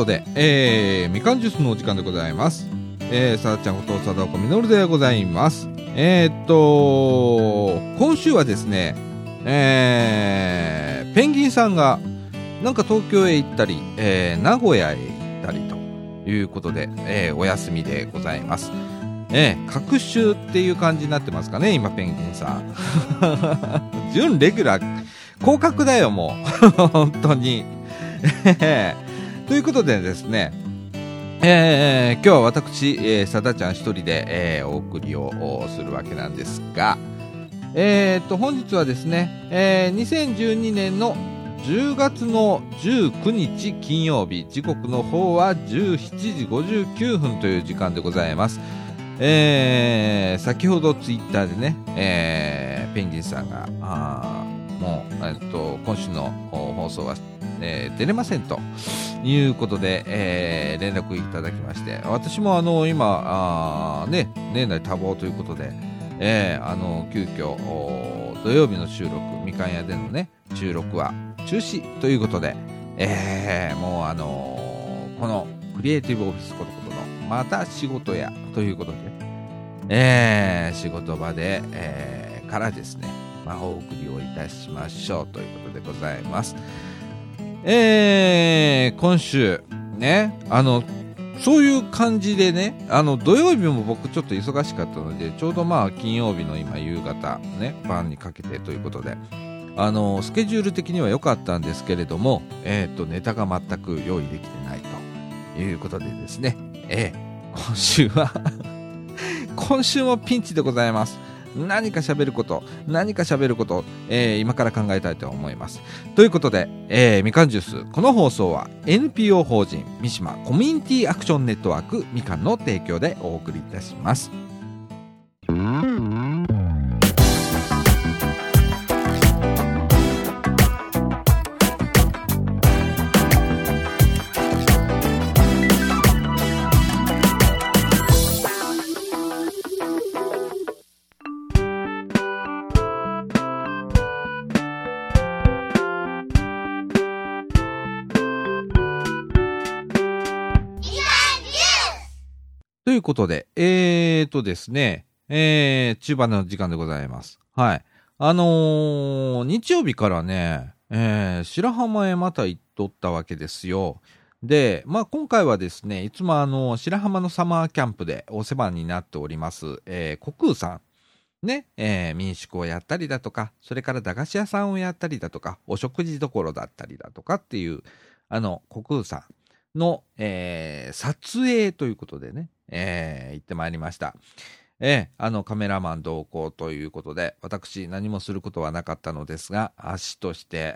ことで、えー、みかんジュースのお時間でございます。えー、さだちゃんことさだおこみのるでございます。えー、っと、今週はですね、えー、ペンギンさんが、なんか東京へ行ったり、えー、名古屋へ行ったりということで、えー、お休みでございます。えー、各週っていう感じになってますかね、今、ペンギンさん。準レギュラー、降格だよ、もう。本当に。ということでですね、えー、今日は私、えー、さだちゃん一人で、えー、お送りをするわけなんですが、えー、と、本日はですね、えー、2012年の10月の19日金曜日、時刻の方は17時59分という時間でございます。えー、先ほどツイッターでね、えー、ペンギンさんが、あもう、えっと、今週の放送は、えー、出れませんということで、えー、連絡いただきまして、私もあの、今、あね、年内多忙ということで、えー、あの、急遽、土曜日の収録、みかん屋でのね、収録は中止ということで、えー、もうあのー、このクリエイティブオフィスことことの、また仕事やということで、えー、仕事場で、えー、からですね、まあ、お送りをいたしましょうということでございます。えー、今週、ね、あの、そういう感じでね、あの、土曜日も僕ちょっと忙しかったので、ちょうどまあ、金曜日の今夕方、ね、晩にかけてということで、あの、スケジュール的には良かったんですけれども、えっ、ー、と、ネタが全く用意できてないということでですね、えー、今週は 今週もピンチでございます。何か喋ること、何か喋ること、えー、今から考えたいと思います。ということで、えー、みかんジュース、この放送は NPO 法人三島コミュニティアクションネットワークみかんの提供でお送りいたします。ことで、えーとですね、えー、中盤の時間でございます。はい。あのー、日曜日からね、えー、白浜へまた行っとったわけですよ。で、まあ今回はですね、いつもあの、白浜のサマーキャンプでお世話になっております、えー、国空さん。ね、えー、民宿をやったりだとか、それから駄菓子屋さんをやったりだとか、お食事処だったりだとかっていう、あの、国空さんの、えー、撮影ということでね、えー、行ってまいりました。えー、あのカメラマン同行ということで、私何もすることはなかったのですが、足として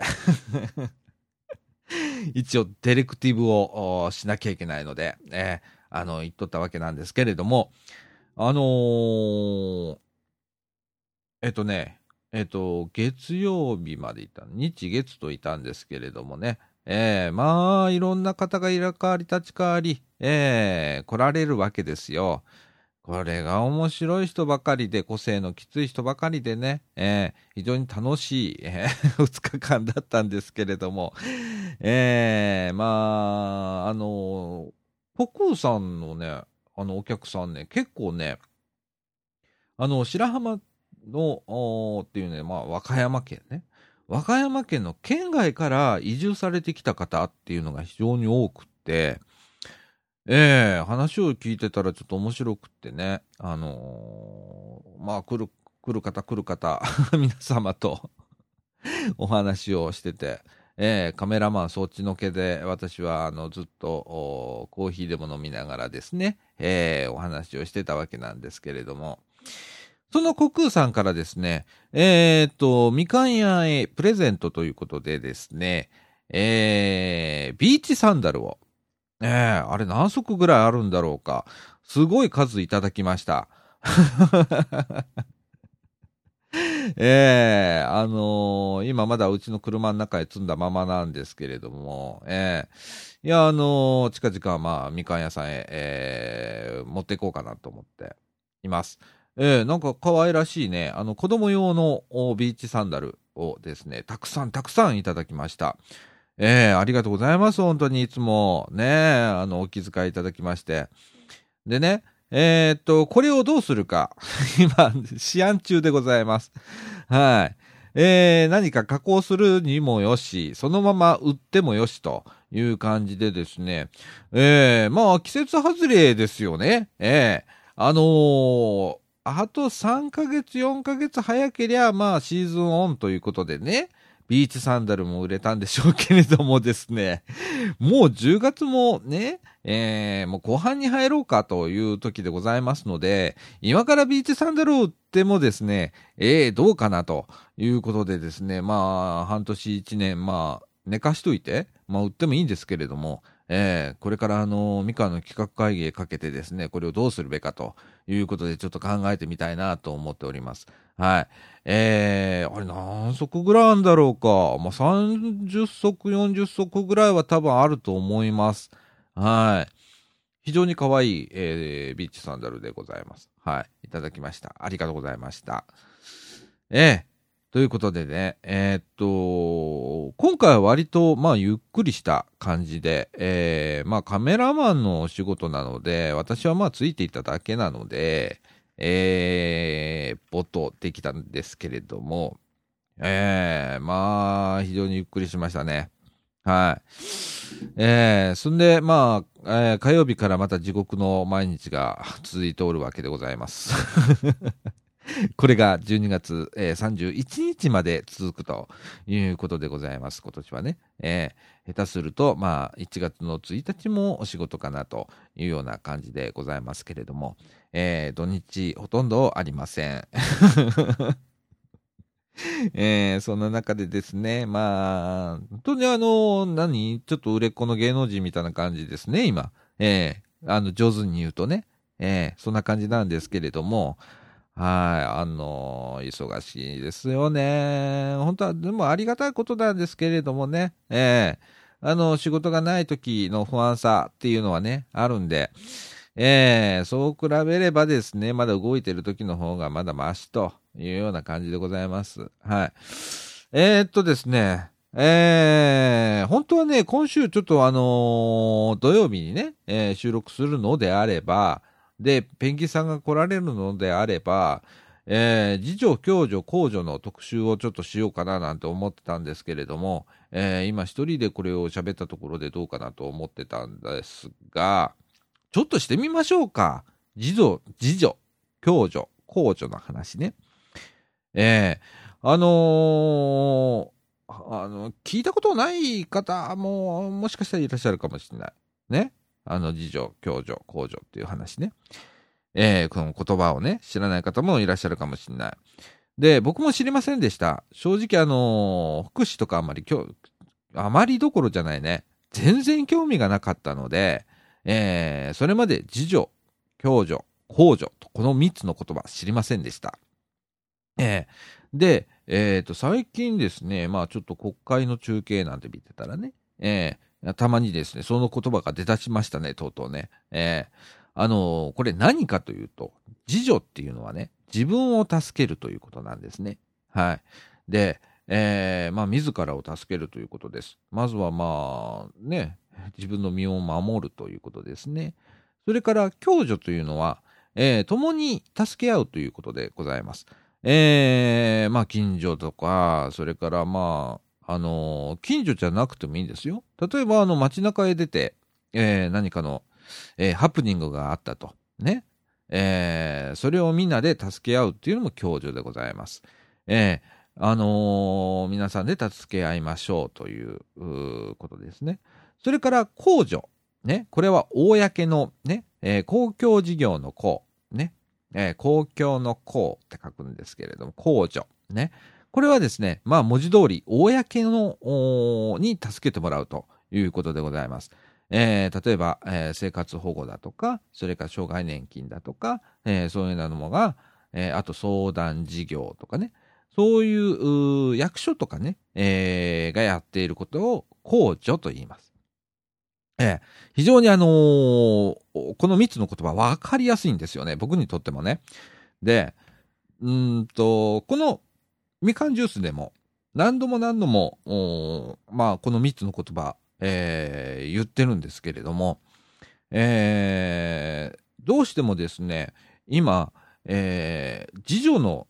一応ディレクティブをしなきゃいけないので、えー、あの、言っとったわけなんですけれども、あのー、えっとね、えっと、月曜日までいた、日月といたんですけれどもね、えー、まあ、いろんな方が入れ替わり立ち替わり、えー、来られるわけですよ。これが面白い人ばかりで、個性のきつい人ばかりでね、えー、非常に楽しい、えー、2日間だったんですけれども、えー、まあ、あの、ポクーさんのね、あのお客さんね、結構ね、あの、白浜の、っていうね、まあ、和歌山県ね、和歌山県の県外から移住されてきた方っていうのが非常に多くって、ええー、話を聞いてたらちょっと面白くってね、あのー、まあ、来る、来る方来る方、皆様と お話をしてて、えー、カメラマンそっちのけで、私は、あの、ずっと、コーヒーでも飲みながらですね、えー、お話をしてたわけなんですけれども、その国空さんからですね、えっ、と、みかん屋へプレゼントということでですね、えー、ビーチサンダルを、えー、あれ何足ぐらいあるんだろうか。すごい数いただきました。え えー、あのー、今まだうちの車の中へ積んだままなんですけれども、ええー、いや、あの近々、まあ、みかん屋さんへ、え持っていこうかなと思っています。えー、なんか可愛らしいね、あの、子供用のビーチサンダルをですね、たくさんたくさんいただきました。ええー、ありがとうございます。本当にいつもね、あの、お気遣いいただきまして。でね、えー、っと、これをどうするか。今、試案中でございます。はい。えー、何か加工するにもよし、そのまま売ってもよしという感じでですね、えー、まあ季節外れですよね。えー、あのー、あと3ヶ月、4ヶ月早けりゃ、まあシーズンオンということでね、ビーチサンダルも売れたんでしょうけれどもですね、もう10月もね、えー、もう後半に入ろうかという時でございますので、今からビーチサンダルを売ってもですね、えー、どうかなということでですね、まあ、半年1年、まあ、寝かしといて、まあ、売ってもいいんですけれども、えー、これからあの、三河の企画会議へかけてですね、これをどうするべかということでちょっと考えてみたいなと思っております。はい。えー、あれ何足ぐらいあるんだろうか。まあ、30足、40足ぐらいは多分あると思います。はい。非常に可愛い、えー、ビーチサンダルでございます。はい。いただきました。ありがとうございました。えー、ということでね、えー、っと、今回は割と、まあ、ゆっくりした感じで、えー、まあ、カメラマンのお仕事なので、私はまあ、ついていただけなので、えー、ぼっとできたんですけれども、えー、まあ、非常にゆっくりしましたね。はい。えー、そんで、まあ、えー、火曜日からまた地獄の毎日が続いておるわけでございます。これが12月、えー、31日まで続くということでございます、今年はね。えー、下手すると、まあ、1月の1日もお仕事かなというような感じでございますけれども、えー、土日ほとんどありません。えー、そんな中でですね、まあ、本当にあの、何？ちょっと売れっ子の芸能人みたいな感じですね、今。えー、あの、上手に言うとね。えー、そんな感じなんですけれども、はい、あの忙しいですよね。本当は、でもありがたいことなんですけれどもね、ええ。ー、あの、仕事がない時の不安さっていうのはね、あるんで、ええ。ー、そう比べればですね、まだ動いてる時の方がまだマシというような感じでございます。はい。えー、っとですね、えー、本当はね、今週ちょっとあのー、土曜日にね、えー、収録するのであれば、で、ペンギンさんが来られるのであれば、えー、次女、共助、公助の特集をちょっとしようかななんて思ってたんですけれども、えー、今一人でこれを喋ったところでどうかなと思ってたんですが、ちょっとしてみましょうか。次女、次女、共助、公助の話ね。えー、あのー、あの、聞いたことない方も、もしかしたらいらっしゃるかもしれない。ね。あの、次女、共助、公助っていう話ね。えー、この言葉をね、知らない方もいらっしゃるかもしれない。で、僕も知りませんでした。正直あのー、福祉とかあまり今日、あまりどころじゃないね。全然興味がなかったので、えー、それまで次女、共助、公助とこの3つの言葉知りませんでした。えー、で、えっ、ー、と、最近ですね、まあちょっと国会の中継なんて見てたらね、えたまにですね、その言葉が出だしましたね、とうとうね。えー、あのー、これ何かというと、自助っていうのはね、自分を助けるということなんですね。はい。で、えー、まあ、自らを助けるということです。まずはまあ、ね、自分の身を守るということですね。それから、共助というのは、えー、共に助け合うということでございます。えー、まあ、近所とか、それからまあ、あの、近所じゃなくてもいいんですよ。例えば、あの、街中へ出て、えー、何かの、えー、ハプニングがあったと。ね。えー、それをみんなで助け合うっていうのも共助でございます。えー、あのー、皆さんで助け合いましょうということですね。それから公助。ね。これは公のね、えー、公共事業の公。ね。えー、公共の公って書くんですけれども、公助。ね。これはですね、まあ文字通り、公の、に助けてもらうということでございます。えー、例えば、えー、生活保護だとか、それから障害年金だとか、えー、そういうようなものが、えあと相談事業とかね、そういう役所とかね、えがやっていることを公助と言います。え非常にあのこの3つの言葉分かりやすいんですよね。僕にとってもね。で、うんと、このみかんジュースでも、何度も何度も、まあ、この3つの言葉、えー、言ってるんですけれども、えー、どうしてもですね、今、えー、次女の、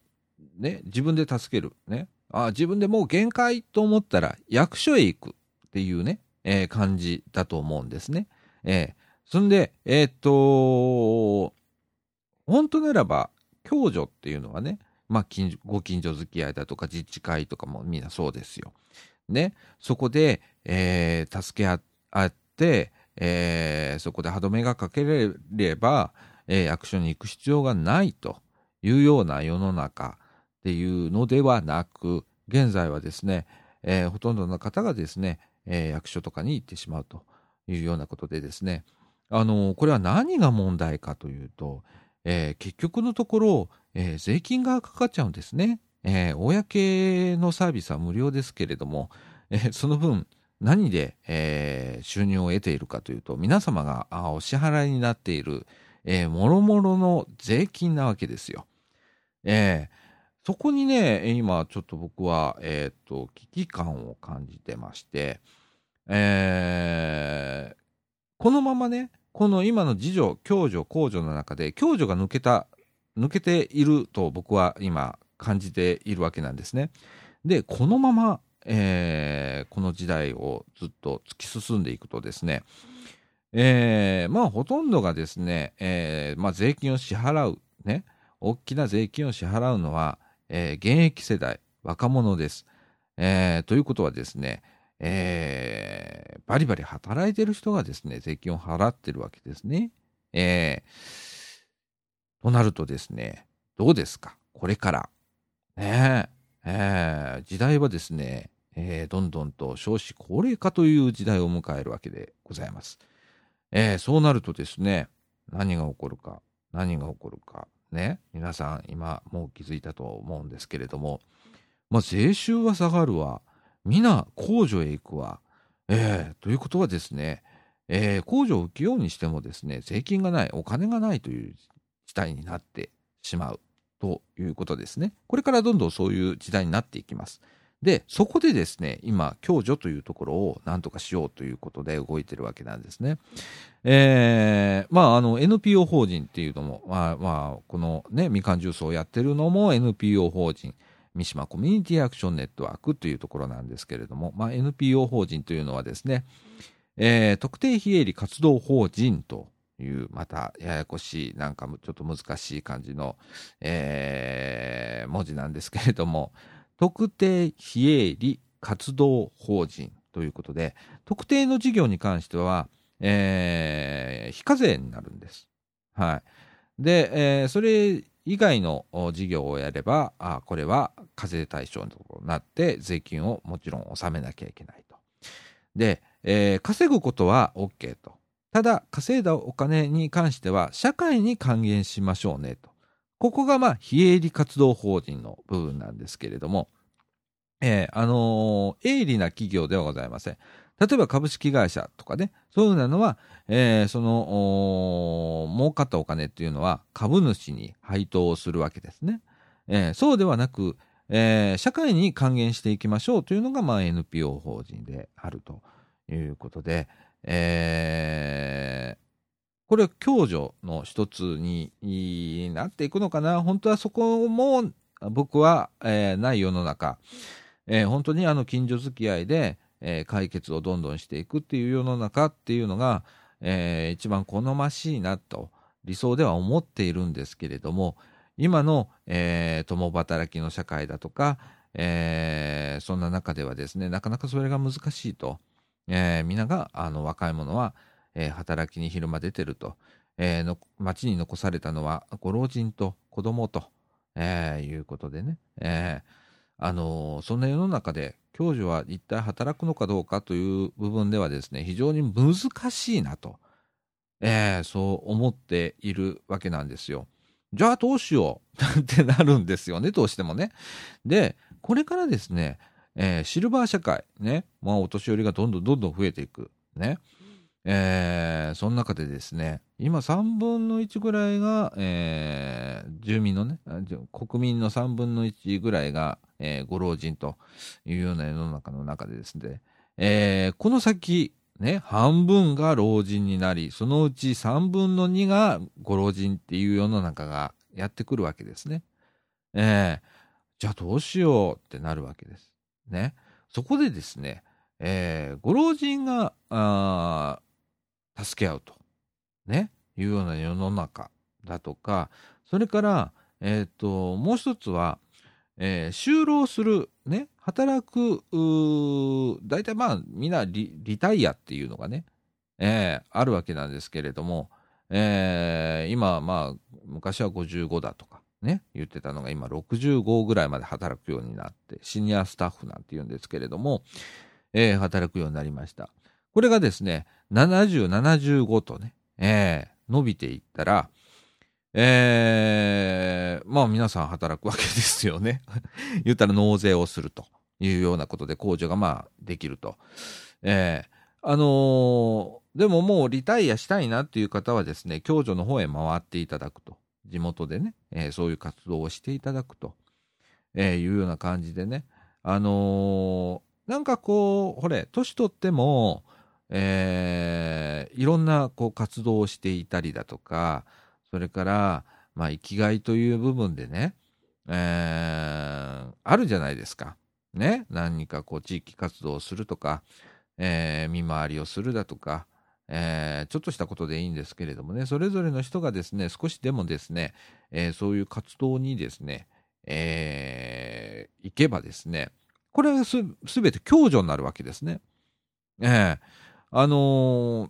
ね、自分で助ける、ね、あ自分でもう限界と思ったら役所へ行くっていうね、えー、感じだと思うんですね。えー、そんで、えー、っと、本当ならば、共助っていうのはね、まあ近、ご近所付き合いだとか自治会とかもみんなそうですよ。ね、そこで、えー、助け合って、えー、そこで歯止めがかけれれば、えー、役所に行く必要がないというような世の中っていうのではなく、現在はですね、えー、ほとんどの方がですね、えー、役所とかに行ってしまうというようなことでですね、あのこれは何が問題かというと、えー、結局のところ、えー、税金がかかっちゃうんですね。えー、公のサービスは無料ですけれども、えー、その分何で、えー、収入を得ているかというと皆様があお支払いになっている、えー、もろもろの税金なわけですよ。えー、そこにね今ちょっと僕は、えーと、危機感を感じてまして、えー、このままねこの今の次女共助公助の中で共助が抜けた抜けていると僕は今感じているわけなんですね。で、このまま、えー、この時代をずっと突き進んでいくとですね、えー、まあほとんどがですね、えー、まあ税金を支払う、ね、大きな税金を支払うのは、えー、現役世代、若者です。えー、ということはですね、えー、バリバリ働いてる人がですね、税金を払ってるわけですね。えー、となるとですね、どうですか？これから。ねえ、えー、時代はですね、えー、どんどんと少子高齢化という時代を迎えるわけでございます。えー、そうなるとですね、何が起こるか、何が起こるか、ね、皆さん今もう気づいたと思うんですけれども、まあ、税収は下がるわ、皆控除へ行くわ、えー、ということはですね、えー、控除を受けようにしてもですね、税金がない、お金がないという事態になってしまう。ということですね。これからどんどんそういう時代になっていきます。で、そこでですね、今、共助というところを何とかしようということで動いてるわけなんですね。えー、まあ、あの、NPO 法人っていうのも、まあ、まあ、このね、みかんジュースをやってるのも NPO 法人、三島コミュニティアクションネットワークというところなんですけれども、まあ、NPO 法人というのはですね、えー、特定非営利活動法人という、またややこしい、なんかちょっと難しい感じの、えー、文字なんですけれども、特定非営利活動法人ということで、特定の事業に関しては、えー、非課税になるんです。はい。で、えー、それ以外の事業をやれば、あこれは課税対象となって、税金をもちろん納めなきゃいけないと。で、えー、稼ぐことは OK と。ただ、稼いだお金に関しては、社会に還元しましょうねと。ここが、まあ、非営利活動法人の部分なんですけれども、えー、あのー、営利な企業ではございません。例えば株式会社とかね、そういうなのは、えー、その、儲かったお金っていうのは株主に配当をするわけですね。えー、そうではなく、えー、社会に還元していきましょうというのが、まあ、NPO 法人であるということで、えー、これは共助の一つになっていくのかな本当はそこも僕は、えー、ない世の中、えー、本当にあの近所付き合いで、えー、解決をどんどんしていくっていう世の中っていうのが、えー、一番好ましいなと理想では思っているんですけれども今の、えー、共働きの社会だとか、えー、そんな中ではですねなかなかそれが難しいと。えー、皆があの若い者は、えー、働きに昼間出てると、えー、の町に残されたのはご老人と子供と、えー、いうことでね、えーあのそんな世の中で教授は一体働くのかどうかという部分ではですね非常に難しいなと、えー、そう思っているわけなんですよ。じゃあどうしよう ってなるんですよねどうしてもね。でこれからですねえー、シルバー社会、ね、まあ、お年寄りがどんどんどんどん増えていく。ね。えー、その中でですね、今3分の1ぐらいが、えー、住民のね、国民の3分の1ぐらいが、えー、ご老人というような世の中の中でですね、えー、この先、ね、半分が老人になり、そのうち3分の2がご老人っていう世の中がやってくるわけですね。えー、じゃあどうしようってなるわけです。ね。そこでですね、えー、ご老人が、あ助け合うと、ね、いうような世の中だとか、それから、え、ー、と、もう一つは、えー、就労する、ね、働く、大体まあ、みんなリリタイアっていうのがね、えー、あるわけなんですけれども、えー、今、まあ、昔は55だとか、ね、言ってたのが今65ぐらいまで働くようになって、シニアスタッフなんて言うんですけれども、えー、働くようになりました。これがですね、70、75とね、えー、伸びていったら、えー、まあ皆さん働くわけですよね。言ったら納税をするというようなことで控除がまあできると。えー、あのー、でももうリタイアしたいなっていう方はですね、共助の方へ回っていただくと。地元でね、えー、そういう活動をしていただくと、えー、いうような感じでね、あのー、なんかこう、ほれ、年取っても、えー、いろんなこう活動をしていたりだとか、それから、まあ、生きがいという部分でね、えー、あるじゃないですか。ね。何かこう地域活動をするとか、えー、見回りをするだとか、えー、ちょっとしたことでいいんですけれどもね、それぞれの人がですね、少しでもですね、えー、そういう活動にですね、えー、行けばですね、これはすべて共助になるわけですね。えー、あのー、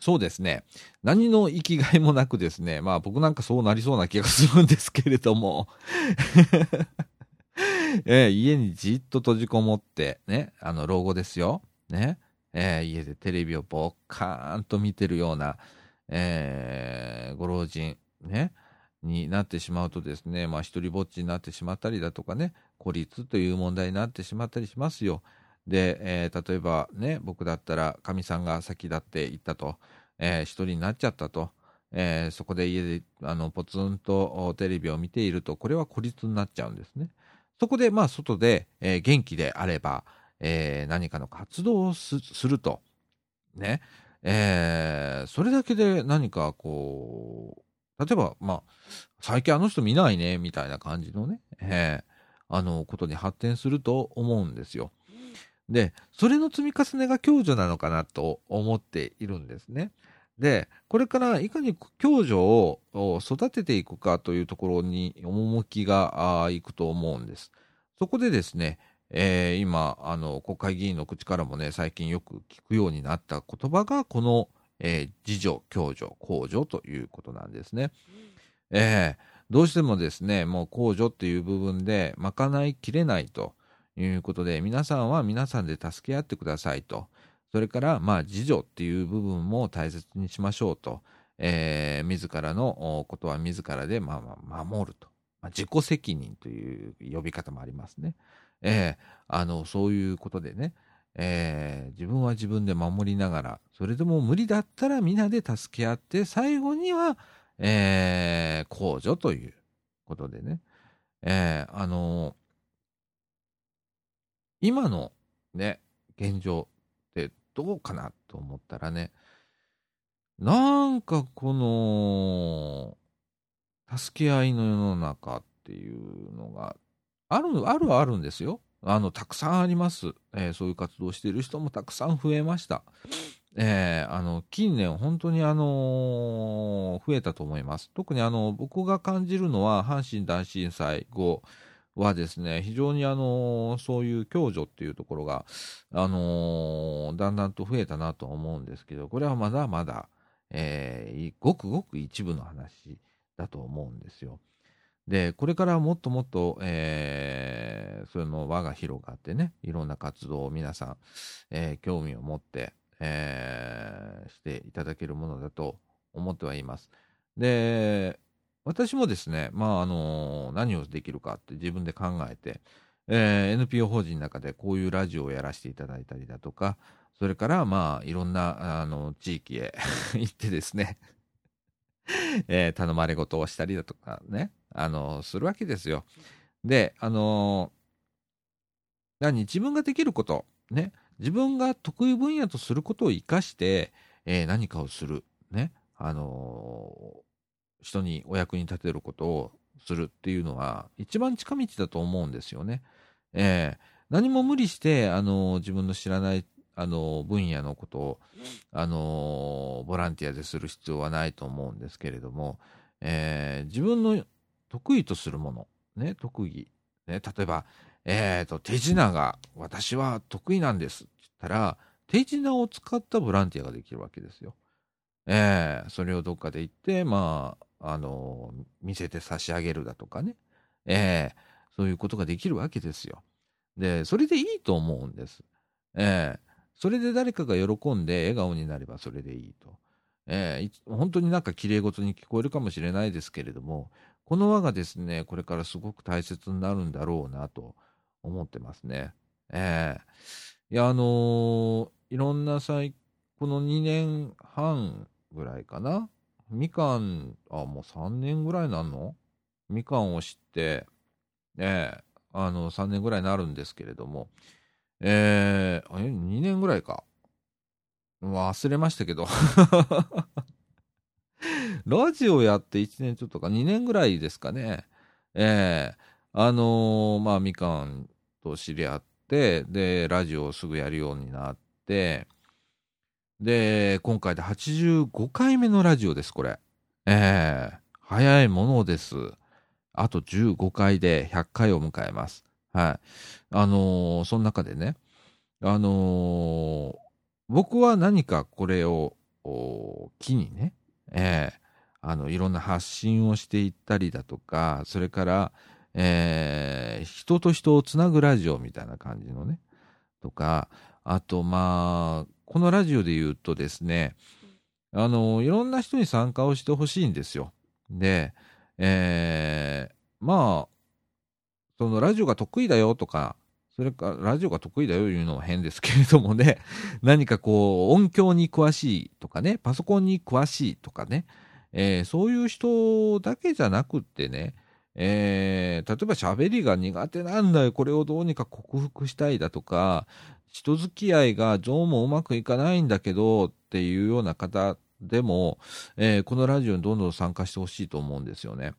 そうですね。何の生きがいもなくですね、まあ僕なんかそうなりそうな気がするんですけれども えー、家にじっと閉じこもって、ね、あの、老後ですよ。ね。えー、家でテレビをぼっかーんと見てるような、えー、ご老人、ね、になってしまうとですね、まあ、一人ぼっちになってしまったりだとかね、孤立という問題になってしまったりしますよ。で、えー、例えばね、僕だったら、かみさんが先立って行ったと、えー、一人になっちゃったと、えー、そこで家で、あの、ポツンとテレビを見ていると、これは孤立になっちゃうんですね。そこで、まあ、外で、え、元気であれば、えー、何かの活動をすると、ね、えー、それだけで何かこう、例えば、まあ、最近あの人見ないね、みたいな感じのね、えー、あの、ことに発展すると思うんですよ。で、それの積み重ねが共助なのかなと思っているんですね。で、これからいかに共助を育てていくかというところに趣がいくと思うんです。そこでですね、えー、今、あの、国会議員の口からもね、最近よく聞くようになった言葉が、この、えー、自助、共助、公助ということなんですね。えー、どうしてもですね、もう公助っていう部分で賄いきれないと。いうことで、皆さんは皆さんで助け合ってくださいと。それから、まあ、自助っていう部分も大切にしましょうと。えー、自らのことは自らで、まあ、守ると。まあ、自己責任という呼び方もありますね。えー、あの、そういうことでね、えー、自分は自分で守りながら、それでも無理だったら皆で助け合って、最後には、えー、公助ということでね、えー、あの今のね、現状ってどうかなと思ったらね、なんかこの、助け合いの世の中っていうのが、ある、あるはあるんですよ。あの、たくさんあります。えー、そういう活動している人もたくさん増えました。えー、あの、近年本当にあのー、増えたと思います。特にあの、僕が感じるのは、阪神大震災後、はですね、非常にあの、そういう共助っていうところが、あのだんだんと増えたなと思うんですけど、これはまだまだ、えー、ごくごく一部の話だと思うんですよ。で、これからもっともっと、えー、その輪が広がってね、いろんな活動を皆さん、えー、興味を持って、えー、していただけるものだと思ってはいます。で、私もですね、まあ、あの、何をできるかって自分で考えて、えー、NPO 法人の中でこういうラジオをやらせていただいたりだとか、それから、まあ、いろんな、あの、地域へ 行ってですね えー、頼まれ事をしたりだとかね、あの、するわけですよ。で、あの何、自分ができること、ね、自分が得意分野とすることを生かして、えー、何かをする、ね、あの人にお役に立てることをするっていうのは、一番近道だと思うんですよね。えー、何も無理して、あの自分の知らないあの分野のことをあのボランティアでする必要はないと思うんですけれども、えー、自分の得意とするもの、ね、特技、ね、例えば、えーと、手品が私は得意なんですって言ったら手品を使ったボランティアができるわけですよ。えー、それをどっかで行ってまああの見せて差し上げるだとかね、えー、そういうことができるわけですよ。でそれでいいと思うんです。えー、それで誰かが喜んで笑顔になればそれでいいと。えー、本当になんか綺麗事に聞こえるかもしれないですけれども、この輪がですね、これからすごく大切になるんだろうなと思ってますね。えー、いや、あのー、いろんな際、この2年半ぐらいかな？みかん、あ、もう3年ぐらいなんの？みかんを知って、えー、あの、3年ぐらいになるんですけれども、え、え、2年ぐらいか。忘れましたけど。ラジオやって1年ちょっとか2年ぐらいですかね。えー、あのー、まあ、みかんと知り合って、で、ラジオをすぐやるようになって、で、今回で85回目のラジオです、これ。えー、早いものです。あと15回で100回を迎えます。はい。あの、その中でね、あの、僕は何かこれを機にね、えー、あの、いろんな発信をしていったりだとか、それから、えー、人と人をつなぐラジオみたいな感じのね、とか、あと、まあ、このラジオで言うとですね、あの、いろんな人に参加をしてほしいんですよ。で、えー、まあ、そのラジオが得意だよとか、それかラジオが得意だよというのは変ですけれどもね、何かこう音響に詳しいとかね、パソコンに詳しいとかね、えー、そういう人だけじゃなくってね、えー、例えば喋りが苦手なんだよ、これをどうにか克服したいだとか、人付き合いがどうもうまくいかないんだけどっていうような方でも、えー、このラジオにどんどん参加してほしいと思うんですよね。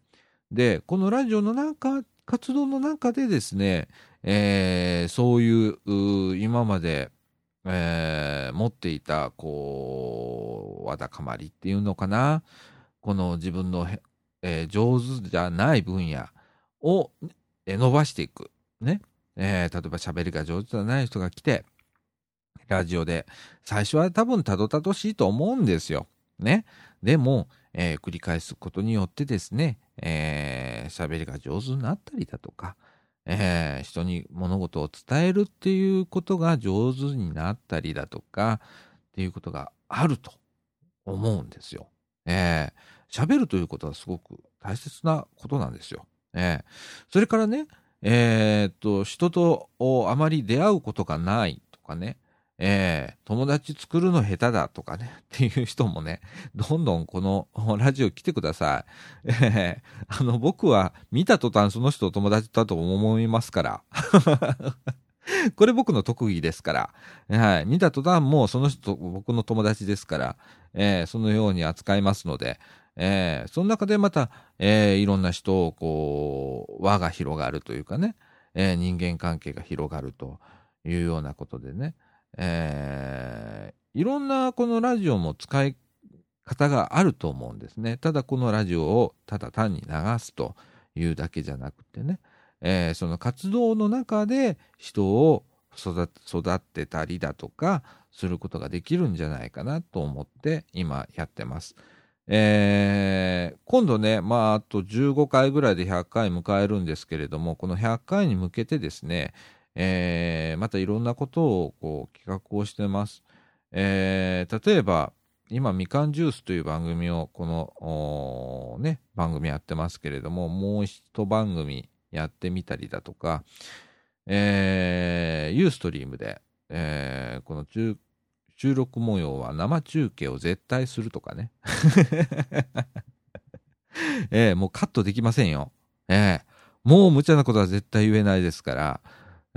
で、このラジオの中活動の中でですね、えー、そういう今まで、えー、持っていたこうわだかまりっていうのかな？この自分の、えー、上手じゃない分野を、えー、伸ばしていくね、えー、例えば喋りが上手じゃない人が来てラジオで最初は多分たどたどしいと思うんですよ。ね。でも、えー、繰り返すことによってですね、えー、喋りが上手になったりだとか、えー、人に物事を伝えるっていうことが上手になったりだとかっていうことがあると思うんですよ。えー、喋るということはすごく大切なことなんですよ。えー、それからね、えー、っと、人とあまり出会うことがないとかね、えー、友達作るの下手だとかね、っていう人もね、どんどんこのラジオ来てください。えー、あの、僕は見た途端その人友達だと思いますから。これ僕の特技ですから。はい。見た途端もうその人僕の友達ですから、えー、そのように扱いますので、えー、その中でまた、えー、いろんな人をこう、輪が広がるというかね、えー、人間関係が広がるというようなことでね、えー、いろんなこのラジオも使い方があると思うんですね。ただこのラジオをただ単に流すというだけじゃなくてね、えー、その活動の中で人を育てたりだとかすることができるんじゃないかなと思って今やってます。えー、今度ね、まあ、あと15回ぐらいで100回迎えるんですけれども、この100回に向けてですね、えー、またいろんなことをこう企画をしてます。えー、例えば、今、みかんジュースという番組を、この、ね、番組やってますけれども、もう一番組やってみたりだとか、えー、ユーストリームで、えー、この中収録模様は生中継を絶対するとかね。えー、もうカットできませんよ。えー、もう無茶なことは絶対言えないですから、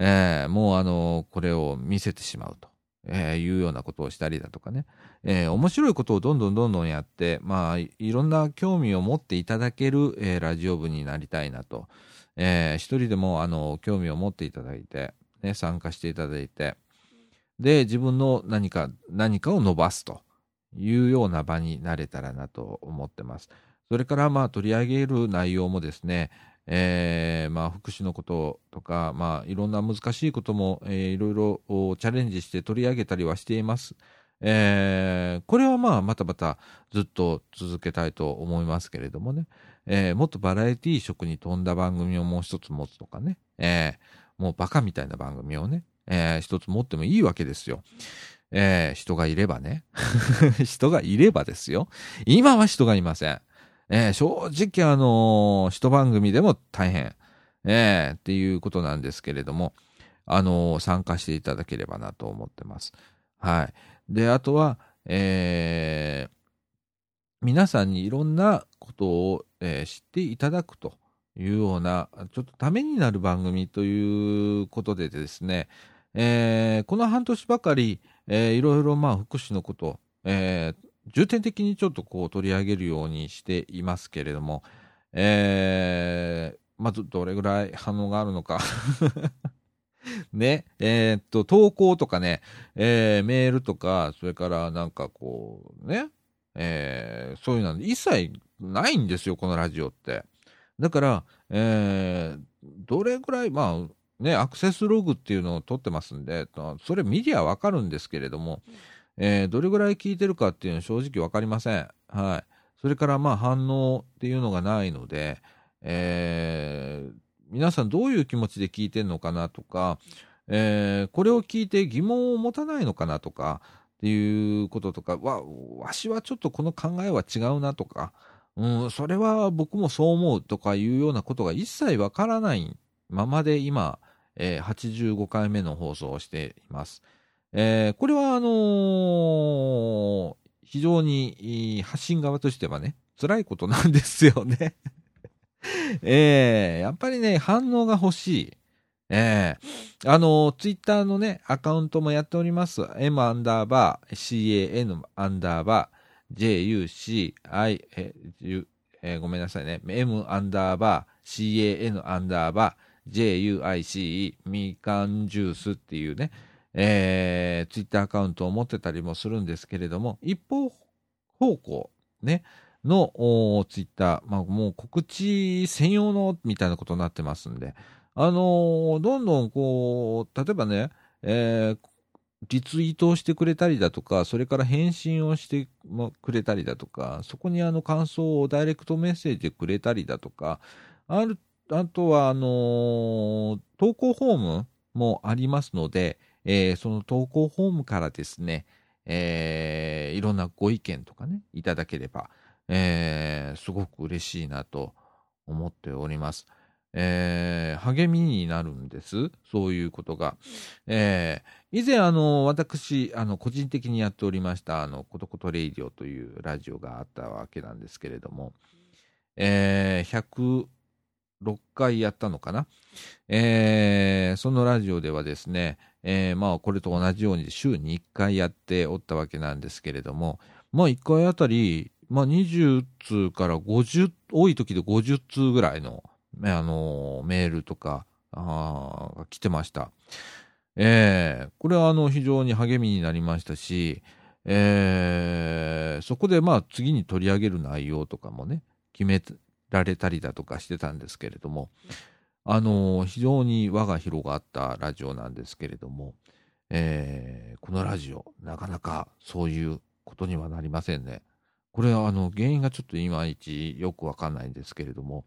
えー、もうあの、これを見せてしまうと。えー、いうようなことをしたりだとかね、えー、面白いことをどんどんどんどんやって、まあ、いろんな興味を持っていただける、えー、ラジオ部になりたいなと、えー、一人でもあの興味を持っていただいて、ね、参加していただいて、で、自分の何か、何かを伸ばすというような場になれたらなと思ってます。それから、まあ、取り上げる内容もですね、えー、まあ、福祉のこととか、まあ、いろんな難しいことも、えー、いろいろチャレンジして取り上げたりはしています。えー、これはまあ、またまたずっと続けたいと思いますけれどもね、えー、もっとバラエティ色に富んだ番組をもう一つ持つとかね、えー、もうバカみたいな番組をね、えー、一つ持ってもいいわけですよ。えー、人がいればね。人がいればですよ。今は人がいません。えー、正直あのー、一番組でも大変、えー、っていうことなんですけれども、あのー、参加していただければなと思ってます。はい。で、あとは、えー、皆さんにいろんなことを、えー、知っていただくというような、ちょっとためになる番組ということでですね、えー、この半年ばかり、えー、いろいろまあ福祉のこと、えー、重点的にちょっとこう取り上げるようにしていますけれども、えー、まずどれぐらい反応があるのか ね、えー、っと、投稿とかね、えー、メールとか、それからなんかこう、ね、えー、そういうの一切ないんですよ、このラジオって。だから、えー、どれぐらい、まあ、ね、アクセスログっていうのを取ってますんで、それメディアわかるんですけれども、えー、どれぐらい聞いてるかっていうのは正直わかりません。はい。それからまあ反応っていうのがないので、えー、皆さんどういう気持ちで聞いてるのかなとか、えー、これを聞いて疑問を持たないのかなとか、っていうこととか、わ、わしはちょっとこの考えは違うなとか、うん、それは僕もそう思うとかいうようなことが一切わからないままで今、えー、85回目の放送をしています。えー、これはあのー、非常に発信側としてはね、辛いことなんですよね えー、やっぱりね、反応が欲しい。えー、あの、ツイッターのね、アカウントもやっております。m アンダーバー can アンダーバー juci えー、ごめんなさいね。m アンダーバー can アンダーバー juice みかんジュースっていうね、えー、ツイッターアカウントを持ってたりもするんですけれども、一方方向、ね、のツイッター、まあ、もう告知専用のみたいなことになってますんで、あのー、どんどんこう、例えばね、えー、リツイートをしてくれたりだとか、それから返信をしてくれたりだとか、そこにあの感想をダイレクトメッセージでくれたりだとか、ある、あとはあのー、投稿フォームもありますので、えー、その投稿フォームからですね、えー、いろんなご意見とかね、いただければ、えー、すごく嬉しいなと思っております。えー、励みになるんです。そういうことが。えー、以前、あの、私、あの、個人的にやっておりました、あの、ことことレイディオというラジオがあったわけなんですけれども、えー、106回やったのかな。えー、そのラジオではですね、えー、まあ、これと同じように週に1回やっておったわけなんですけれども、まあ、1回あたり、まあ、20通から50、多い時で50通ぐらいの、あの、メールとか、が来てました。えー、これはあの非常に励みになりましたし、えー、そこでまあ次に取り上げる内容とかもね、決められたりだとかしてたんですけれども、あの、非常に輪が広がったラジオなんですけれども、えー、このラジオ、なかなかそういうことにはなりませんね。これはあの原因がちょっといまいちよくわかんないんですけれども、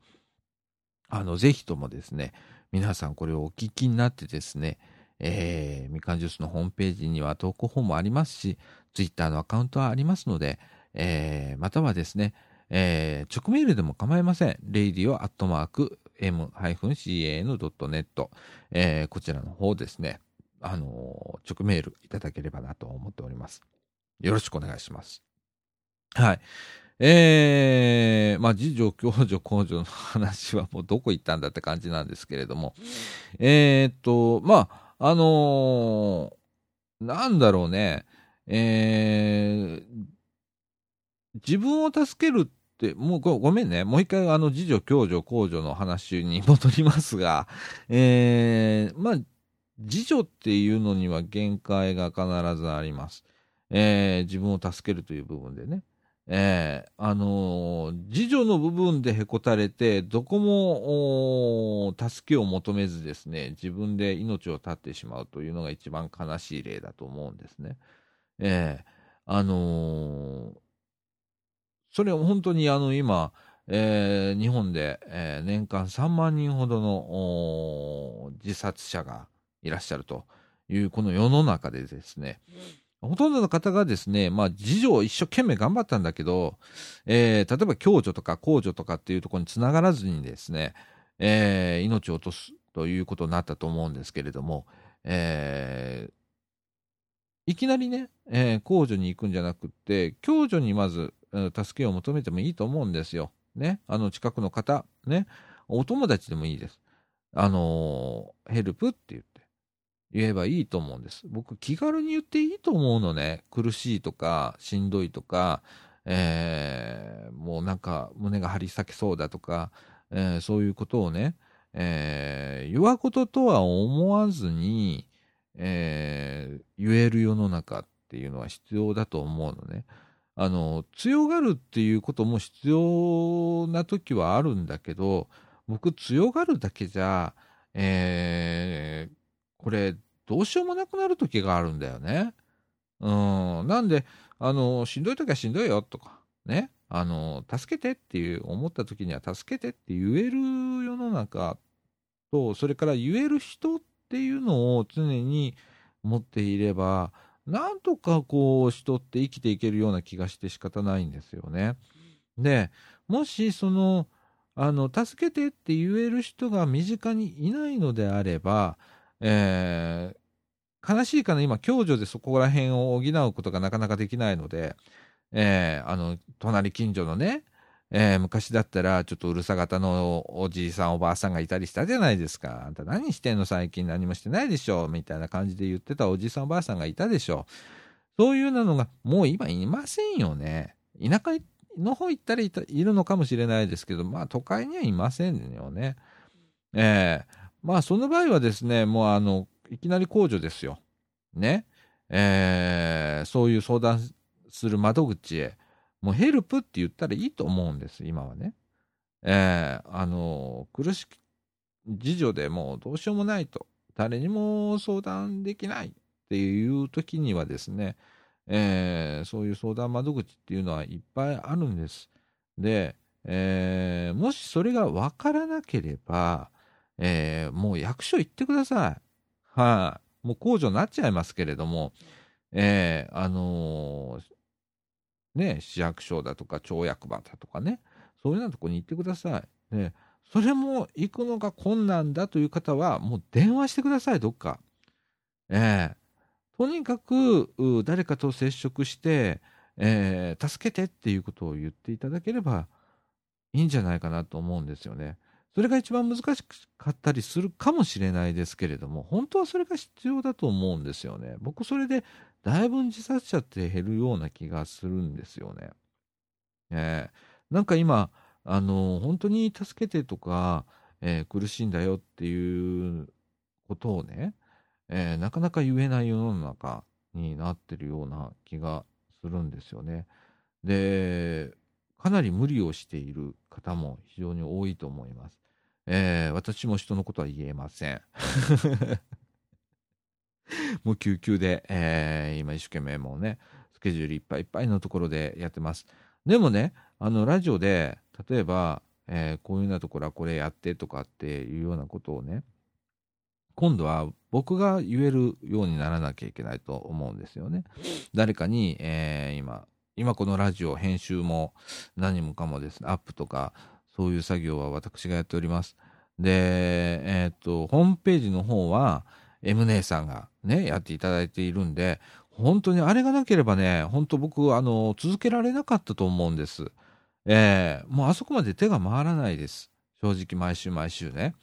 あの、ぜひともですね、皆さんこれをお聞きになってですね、えー、みかんジュースのホームページには投稿フォームもありますし、ツイッターのアカウントはありますので、えー、またはですね、えー、直メールでも構いません。radio.m-can.net、えー、こちらの方ですね、あの、直メールいただければなと思っております。よろしくお願いします。はい。えー、まあ、次女、共助、公助の話はもうどこ行ったんだって感じなんですけれども、えー、っと、まあ、あのー、なんだろうね、えー、自分を助けるって、もうごめんね。もう一回、あの、次女、共助、公助の話に 戻りますが、えー、まあ、次女っていうのには限界が必ずあります。えー、自分を助けるという部分でね。えー、あのー、次女の部分でへこたれて、どこも助けを求めずですね、自分で命を絶ってしまうというのが一番悲しい例だと思うんですね。えー、あのー、それは本当にあの今、えー、日本で、えー、年間3万人ほどの自殺者がいらっしゃるというこの世の中でですね、ほとんどの方がですね、まあ、次女を一生懸命頑張ったんだけど、えー、例えば共助とか公助とかっていうところにつながらずにですね、えー、命を落とすということになったと思うんですけれども、えー、いきなりね、えー、公助に行くんじゃなくって、共助にまず、助けを求めてもいいと思うんですよ。ね。あの、近くの方、ね。お友達でもいいです。あのー、ヘルプって言って。言えばいいと思うんです。僕、気軽に言っていいと思うのね。苦しいとか、しんどいとか、えー、もうなんか胸が張り裂けそうだとか、えー、そういうことをね、えー、弱こととは思わずに、えー、言える世の中っていうのは必要だと思うのね。あの、強がるっていうことも必要な時はあるんだけど、僕強がるだけじゃ、えー、これどうしようもなくなる時があるんだよね。うん。なんで、あの、しんどい時はしんどいよとか、ね。あの、助けてっていう思った時には助けてって言える世の中と、それから言える人っていうのを常に持っていれば、なんとかこう人って生きていけるような気がして仕方ないんですよね。で、もしその、あの、助けてって言える人が身近にいないのであれば、えー、悲しいかな、今、共助でそこら辺を補うことがなかなかできないので、えー、あの、隣近所のね、えー、昔だったら、ちょっとうるさ型のおじいさん、おばあさんがいたりしたじゃないですか。あんた何してんの最近？何もしてないでしょ？みたいな感じで言ってたおじいさん、おばあさんがいたでしょそういうのが、もう今いませんよね。田舎の方行ったらいるのかもしれないですけど、まあ都会にはいませんよね。えー、まあ、その場合はですね、もうあの、いきなり控除ですよ。ね。えー、そういう相談する窓口へ、もうヘルプって言ったらいいと思うんです、今はね。えー、あの、苦しく、次女でもうどうしようもないと、誰にも相談できないっていう時にはですね、えー、そういう相談窓口っていうのはいっぱいあるんです。で、えー、もしそれがわからなければ、えー、もう役所行ってください。はい、あ、もう控除になっちゃいますけれども、えー、あのー、ね、市役所だとか町役場だとかね、そういうようなとこに行ってください。ね、それも行くのが困難だという方は、もう電話してください、どっか。えー、とにかく、誰かと接触して、えー、助けてっていうことを言っていただければいいんじゃないかなと思うんですよね。それが一番難しかったりするかもしれないですけれども、本当はそれが必要だと思うんですよね。僕、それでだいぶ自殺者って減るような気がするんですよね。えー、なんか今、あの、本当に助けてとか、えー、苦しいんだよっていうことをね、えー、なかなか言えない世の中になってるような気がするんですよね。で、かなり無理をしている方も非常に多いと思います。えー、私も人のことは言えません。もう救急で、えー、今一生懸命もうね、スケジュールいっぱいいっぱいのところでやってます。でもね、あの、ラジオで、例えば、えー、こういうようなところはこれやってとかっていうようなことをね、今度は僕が言えるようにならなきゃいけないと思うんですよね。誰かに、えー、今、今このラジオ編集も何もかもですね、アップとか、そういう作業は私がやっております。で、えっ、と、ホームページの方は、M 姉さんがね、やっていただいているんで、本当にあれがなければね、本当僕、あの、続けられなかったと思うんです。えー、もうあそこまで手が回らないです。正直毎週毎週ね。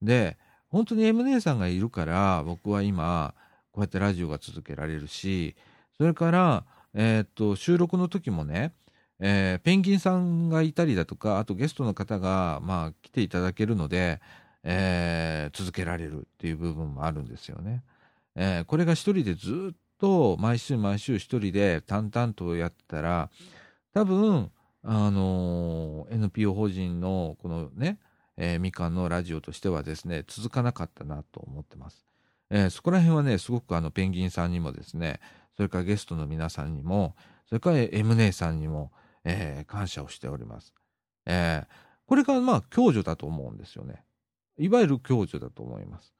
で、本当に M 姉さんがいるから、僕は今、こうやってラジオが続けられるし、それから、えー、っと、収録の時もね、えー、ペンギンさんがいたりだとか、あとゲストの方が、まあ、来ていただけるので、えー、続けられるっていう部分もあるんですよね。えー、これが一人でずっと毎週毎週一人で淡々とやってたら、多分、あのー、NPO 法人のこのね、え、みかんのラジオとしてはですね、続かなかったなと思ってます。えー、そこら辺はね、すごくあの、ペンギンさんにもですね、それからゲストの皆さんにも、それから M 姉さんにも、えー、感謝をしております。えー、これがまあ、共助だと思うんですよね。いわゆる共助だと思います。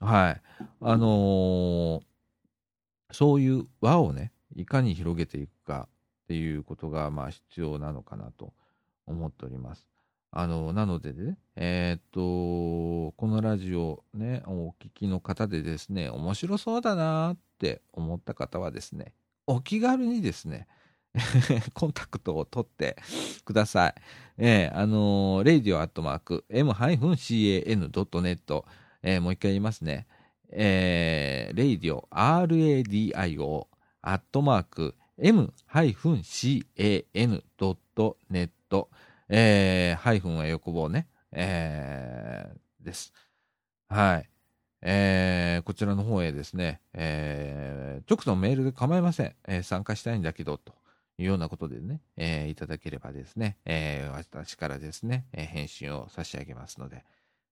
はい。あのー、そういう輪をね、いかに広げていくかっていうことが、まあ、必要なのかなと思っております。あの、なのでね、えー、っと、このラジオね、お聞きの方でですね、面白そうだなって思った方はですね、お気軽にですね、コンタクトを取ってください。えー、あのー、radio.m-can.net、えー、もう一回言いますね。えー、radio, radio アットマーク m-can.net えー、ハイフンは横棒ね、えー、です。はい。えー、こちらの方へですね、えー、直のメールで構いません。えー、参加したいんだけど、というようなことでね、えー、いただければですね、えー、私からですね、えー、返信を差し上げますので、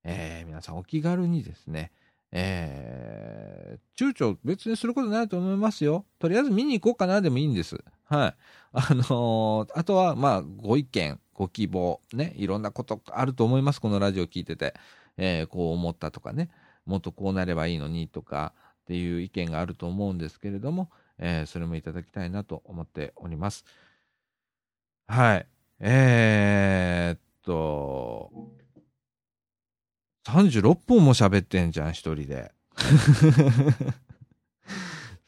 えー、皆さんお気軽にですね、えー、躊躇別にすることないと思いますよ。とりあえず見に行こうかなでもいいんです。はい。あのー、あとは、まあ、ご意見、ご希望、ね、いろんなことあると思います、このラジオ聞いてて。えー、こう思ったとかね、もっとこうなればいいのにとかっていう意見があると思うんですけれども、えー、それもいただきたいなと思っております。はい。えー、っと、36分も喋ってんじゃん、一人で。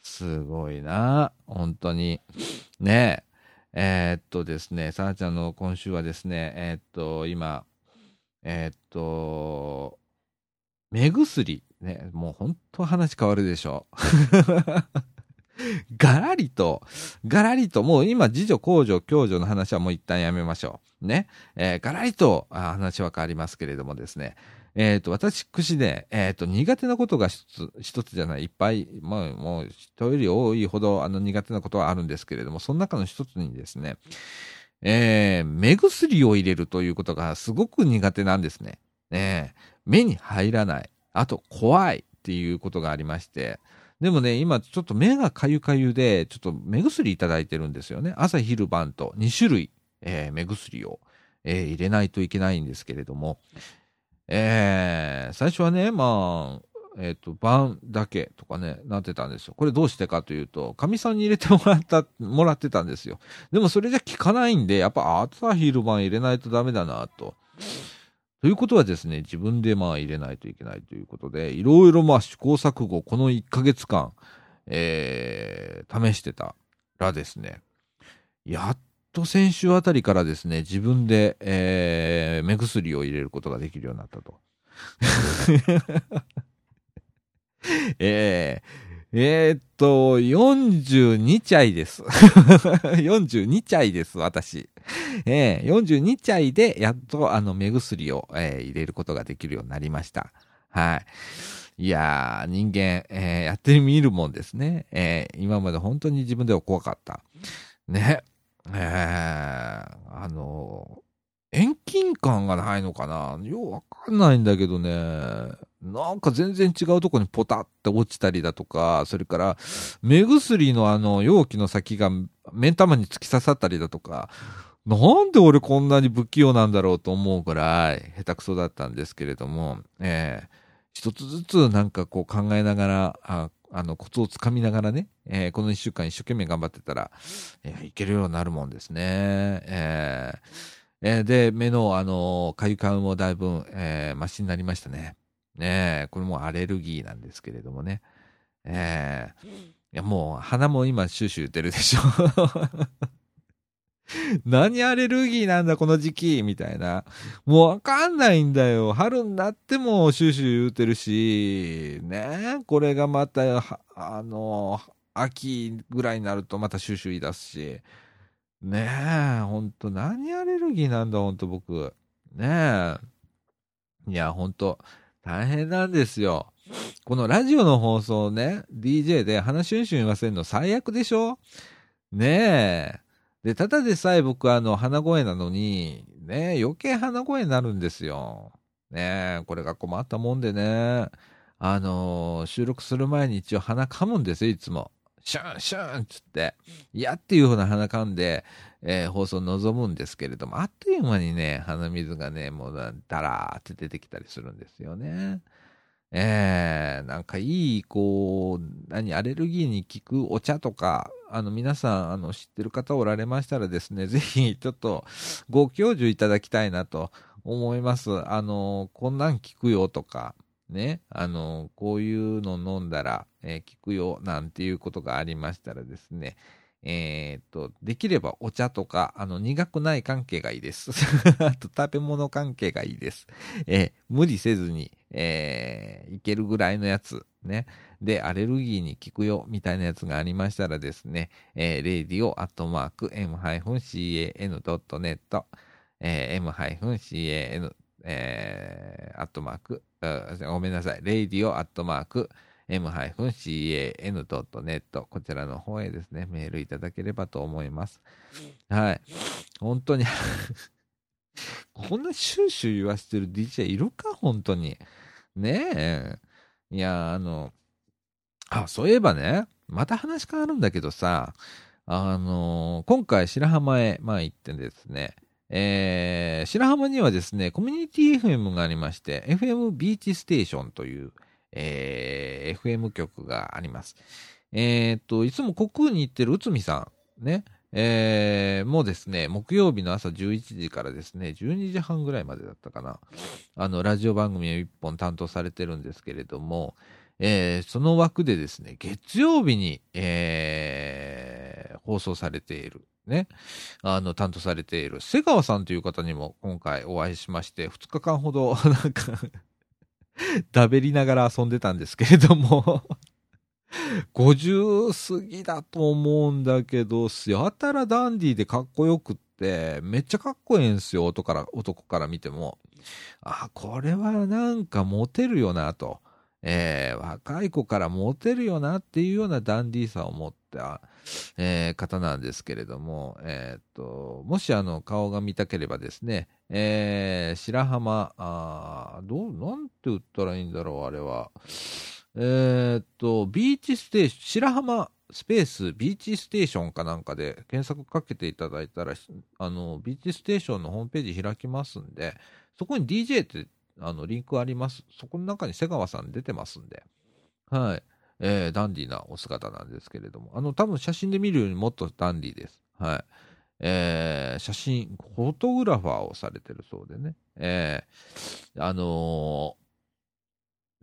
すごいな、本当に。ねえ。えー、っとですね、さなちゃんの今週はですね、えー、っと、今、えー、っと、目薬、ね、もう本当話変わるでしょ。ガラリと、ガラリと、もう今、次女、公女、共助の話はもう一旦やめましょう。ね。えー、ガラリと話は変わりますけれどもですね。えっ、ー、と、私、串で、えっ、ー、と、苦手なことが一つ、一つじゃない、いっぱい、もう、もう、人より多いほど、あの、苦手なことはあるんですけれども、その中の一つにですね、えー、目薬を入れるということがすごく苦手なんですね。ね目に入らない。あと、怖いっていうことがありまして、でもね、今ちょっと目がかゆかゆで、ちょっと目薬いただいてるんですよね。朝昼晩と2種類、えー、目薬を、えー、入れないといけないんですけれども、えー、最初はね、まあ、えっ、ー、と、晩だけとかね、なってたんですよ。これどうしてかというと、かみさんに入れてもらった、もらってたんですよ。でもそれじゃ効かないんで、やっぱ朝昼晩入れないとダメだなと。ということはですね、自分でまあ入れないといけないということで、いろいろまあ試行錯誤、この1ヶ月間、えー、試してたらですね、やっと先週あたりからですね、自分で、えー、目薬を入れることができるようになったと。えー、えー、っと、42チャイです。42チャイです、私。えー、42チャイで、やっと、あの、目薬を、えー、入れることができるようになりました。はい。いやー、人間、えー、やってみるもんですね。えー、今まで本当に自分では怖かった。ね。えー、あの、遠近感がないのかな？ようわかんないんだけどね。なんか全然違うとこにポタって落ちたりだとか、それから目薬のあの容器の先が目ん玉に突き刺さったりだとか、なんで俺こんなに不器用なんだろうと思うぐらい下手くそだったんですけれども、えー、一つずつなんかこう考えながら、ああの、コツをつかみながらね、えー、この一週間一生懸命頑張ってたら、えー、いけるようになるもんですね。えー、えー、で、目の、あの、かゆ感もだいぶ、えー、マシになりましたね。ねえ、これもアレルギーなんですけれどもね。ええいや、もう鼻も今シューシュー言ってるでしょ。何アレルギーなんだこの時期？みたいな。もうわかんないんだよ。春になってもシューシュー言うてるし、ねこれがまた、あの、秋ぐらいになるとまたシューシュー言い出すし。ねえ、ほんと何アレルギーなんだほんと僕。ねえ。いや、ほんと大変なんですよ。このラジオの放送ね、DJ で鼻シュンシュン言わせるの最悪でしょねえ。で、ただでさえ僕あの、鼻声なのに、ねえ余計鼻声になるんですよ。ねえこれが困ったもんでね。あのー、収録する前に一応鼻噛むんですよ、いつも。シュンシュンっつって。嫌っていうふうな鼻噛んで、えー、放送望むんですけれども、あっという間にね、鼻水がね、もうダラーって出てきたりするんですよね。えー、なんかいい、こう、何、アレルギーに効くお茶とか、あの、皆さん、あの、知ってる方おられましたらですね、ぜひ、ちょっと、ご教授いただきたいなと思います。あの、こんなん効くよとか、ね、あの、こういうの飲んだら、えー、効くよ、なんていうことがありましたらですね、えー、っと、できればお茶とか、あの、苦くない関係がいいです。あと、食べ物関係がいいです。えー、無理せずに、えー、いけるぐらいのやつ、ね。で、アレルギーに効くよ、みたいなやつがありましたらですね、えー、radio.m-can.net、えー、m-can、えー、アットマーク、ごめんなさい、radio アットマーク、m-can.net こちらの方へですね、メールいただければと思います。はい。本当にこんなシューシュー言わせてる DJ いるか？本当に。ねえ。いや、あの、あ、そういえばね、また話変わるんだけどさ、あの今回白浜へ、まあ行ってですね、えー、白浜にはですね、コミュニティ FM がありまして、FM ビーチステーションという、えー、FM 局があります。えー、っと、いつも国空に行ってる内海さん、ね、えー、もうですね、木曜日の朝11時からですね、12時半ぐらいまでだったかな、あの、ラジオ番組を1本担当されてるんですけれども、えー、その枠でですね、月曜日に、えー、放送されている、ね、あの、担当されている瀬川さんという方にも今回お会いしまして、2日間ほど、なんか だべりながら遊んでたんですけれども50過ぎだと思うんだけど、やたらダンディーでかっこよくって、めっちゃかっこええんすよ、男から、男から見ても。あ、これはなんかモテるよな、と。えー、若い子からモテるよなっていうようなダンディーさを持った、えー、方なんですけれども、えー、っと、もしあの顔が見たければですね、えー、白浜、あどう、なんて言ったらいいんだろう、あれは。えー、っと、ビーチステーション、白浜スペースビーチステーションかなんかで検索かけていただいたら、あの、ビーチステーションのホームページ開きますんで、そこに DJ ってあのリンクあります。そこの中に瀬川さん出てますんで、はい。えー、ダンディーなお姿なんですけれども、あの、多分写真で見るよりもっとダンディーです。はい。えー、写真、フォトグラファーをされてるそうでね、えー、あの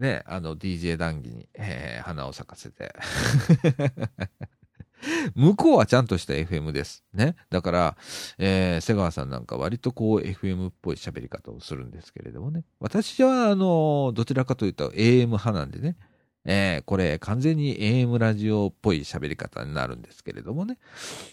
ー、ね、あの DJ 談義に、えー、花を咲かせて 向こうはちゃんとした FM です。ね。だから、えー、瀬川さんなんか割とこう FM っぽい喋り方をするんですけれどもね。私は、あの、どちらかというと AM 派なんでね。えー、これ完全に AM ラジオっぽい喋り方になるんですけれどもね。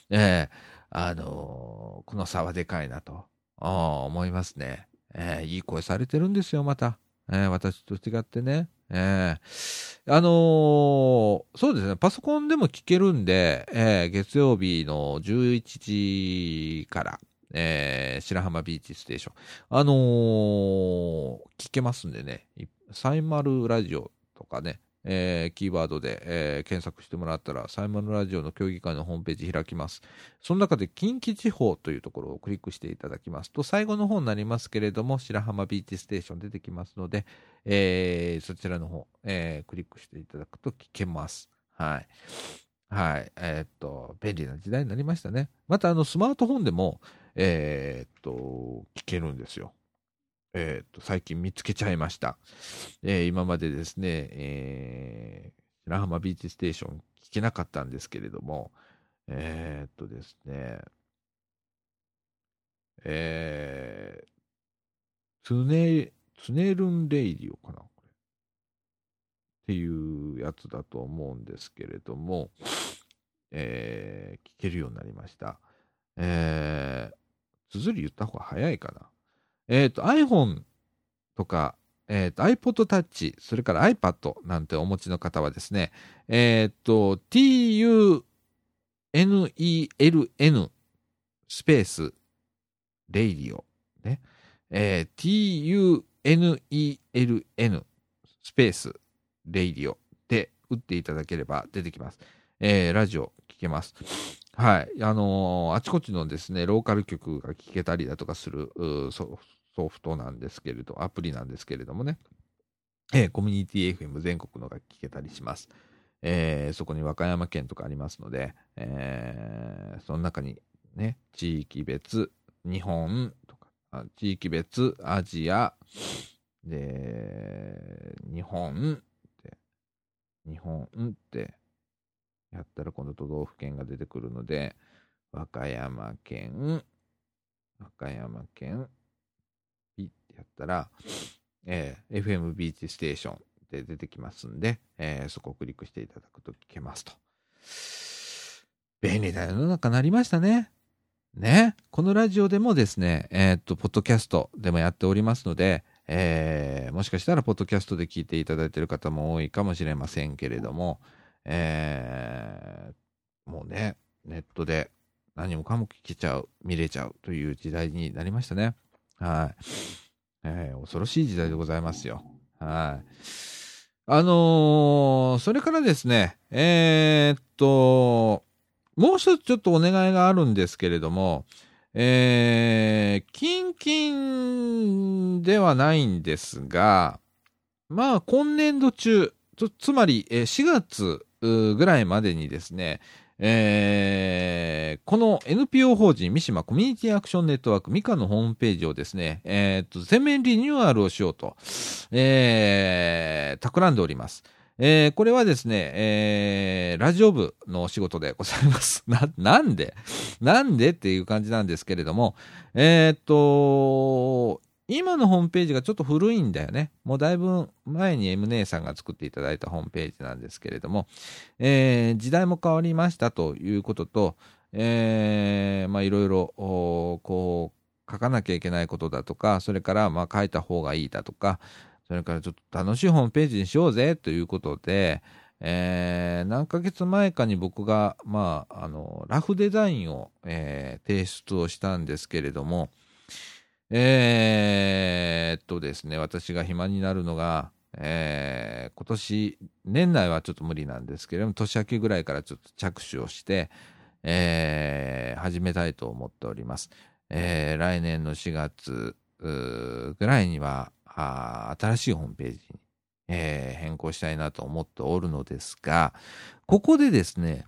えー、あのー、この差はでかいなと思いますね。えー、いい声されてるんですよ、また。えー、私と違ってね。えー、あのー、そうですね、パソコンでも聞けるんで、えー、月曜日の11時から、えー、白浜ビーチステーション、あのー、聞けますんでね、サイマルラジオとかね、えー、キーワードで、えー、検索してもらったら、サイモンラジオの協議会のホームページ開きます。その中で近畿地方というところをクリックしていただきますと、最後の方になりますけれども、白浜ビーチステーション出てきますので、えー、そちらの方、えー、クリックしていただくと聞けます。はい。はい。えー、っと、便利な時代になりましたね。また、あの、スマートフォンでも、えー、っと、聞けるんですよ。えっ、と、最近見つけちゃいました。えー今までですね、えー白浜ビーチステーション聞けなかったんですけれども、えーっとですね、えー、ツネ、ツネルンレイディオかなこれ。っていうやつだと思うんですけれども、えー聞けるようになりました。えー、綴り言った方が早いかな。えーっと、iPhone とか、えー、と iPod Touch、それから iPad なんてお持ちの方はですね、えっ、と、TUNELN スペース、レイディオ、ね、えー TUNELN スペース、レイディオで打っていただければ出てきます。えーラジオ聞けます。はい。あのーあちこちのですね、ローカル局が聞けたりだとかするそうソフトなんですけれど、アプリなんですけれどもね、えーコミュニティ FM 全国のが聞けたりします。えーそこに和歌山県とかありますので、えーその中にね、地域別、日本とか、あ地域別、アジア、で、日本って、日本って、やったら今度都道府県が出てくるので、和歌山県、和歌山県、ピッてやったら、えー FM ビーチステーションで出てきますんで、えーそこをクリックしていただくと聞けますと。便利な世の中になりましたね。ね。このラジオでもですね、えーっと、ポッドキャストでもやっておりますので、えーもしかしたらポッドキャストで聞いていただいている方も多いかもしれませんけれども、えーもうね、ネットで何もかも聞けちゃう、見れちゃうという時代になりましたね。はい。えー恐ろしい時代でございますよ。はい。あのーそれからですね、えーっと、もう一つちょっとお願いがあるんですけれども、えー、キンキンではないんですが、まあ、今年度中、つまり、えー4月ぐらいまでにですね、えーこの NPO 法人三島コミュニティアクションネットワークミカのホームページをですね、えーっと、全面リニューアルをしようと、えー、企んでおります。えーこれはですね、えーラジオ部のお仕事でございます。な、なんで？なんで？っていう感じなんですけれども、えーっと、今のホームページがちょっと古いんだよね。もうだいぶ前に M 姉さんが作っていただいたホームページなんですけれども、えー時代も変わりましたということと、えまあいろいろ、こう、書かなきゃいけないことだとか、それからまあ書いた方がいいだとか、それからちょっと楽しいホームページにしようぜということで、えー何ヶ月前かに僕が、まあ、あの、ラフデザインを、えー提出をしたんですけれども、えーっとですね、私が暇になるのが、えー今年、年内はちょっと無理なんですけれども、年明けぐらいからちょっと着手をして、えー始めたいと思っております。えー来年の4月ぐらいには、あ新しいホームページに、えー変更したいなと思っておるのですが、ここでですね、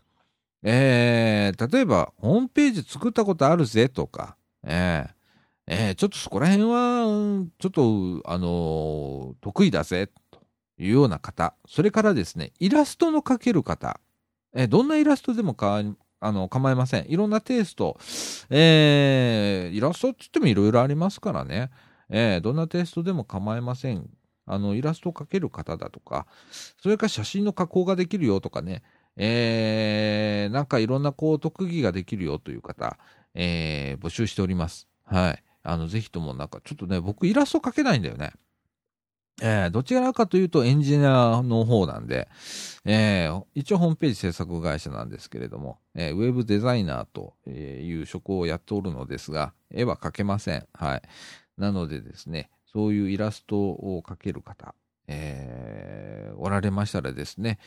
えー例えば、ホームページ作ったことあるぜとか、えーえーちょっとそこら辺は、ちょっと、あのー得意だぜ、というような方、それからですね、イラストの描ける方、えーどんなイラストでもかあの構いません。いろんなテイスト、えイラストって言ってもいろいろありますからね、えどんなテイストでも構いません。あの、イラストを描ける方だとか、それから写真の加工ができるよとかね、えなんかいろんなこう特技ができるよという方、え募集しております。はい。あの、ぜひともなんかちょっとね、僕イラスト描けないんだよね。えーどちらかというとエンジニアの方なんで、えー一応ホームページ制作会社なんですけれども、えーウェブデザイナーという職をやっておるのですが、絵は描けません。はい。なのでですね、そういうイラストを描ける方、えーおられましたらですね、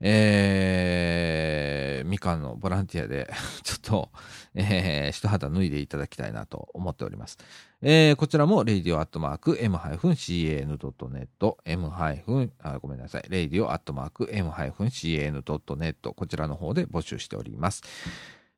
えーみかんのボランティアで ちょっと、えー一肌脱いでいただきたいなと思っております。えーこちらも、radio.m-can.net、m- あごめんなさい、radio.m-can.net、こちらの方で募集しております。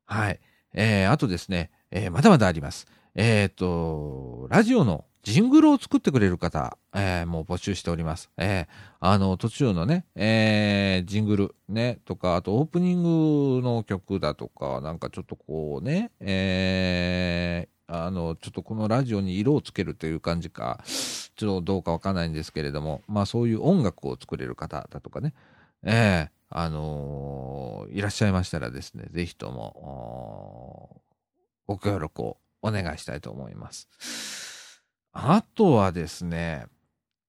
はい。えーあとですね、えーまだまだあります。えっ、と、ラジオのジングルを作ってくれる方、えー、もう募集しております。えー、あの、途中のね、えー、ジングル、ね、とか、あとオープニングの曲だとか、なんかちょっとこうね、え、あの、ちょっとこのラジオに色をつけるという感じか、ちょっとどうかわかんないんですけれども、まあそういう音楽を作れる方だとかね、えー、あの、いらっしゃいましたらですね、ぜひとも、ご協力をお願いしたいと思います。あとはですね、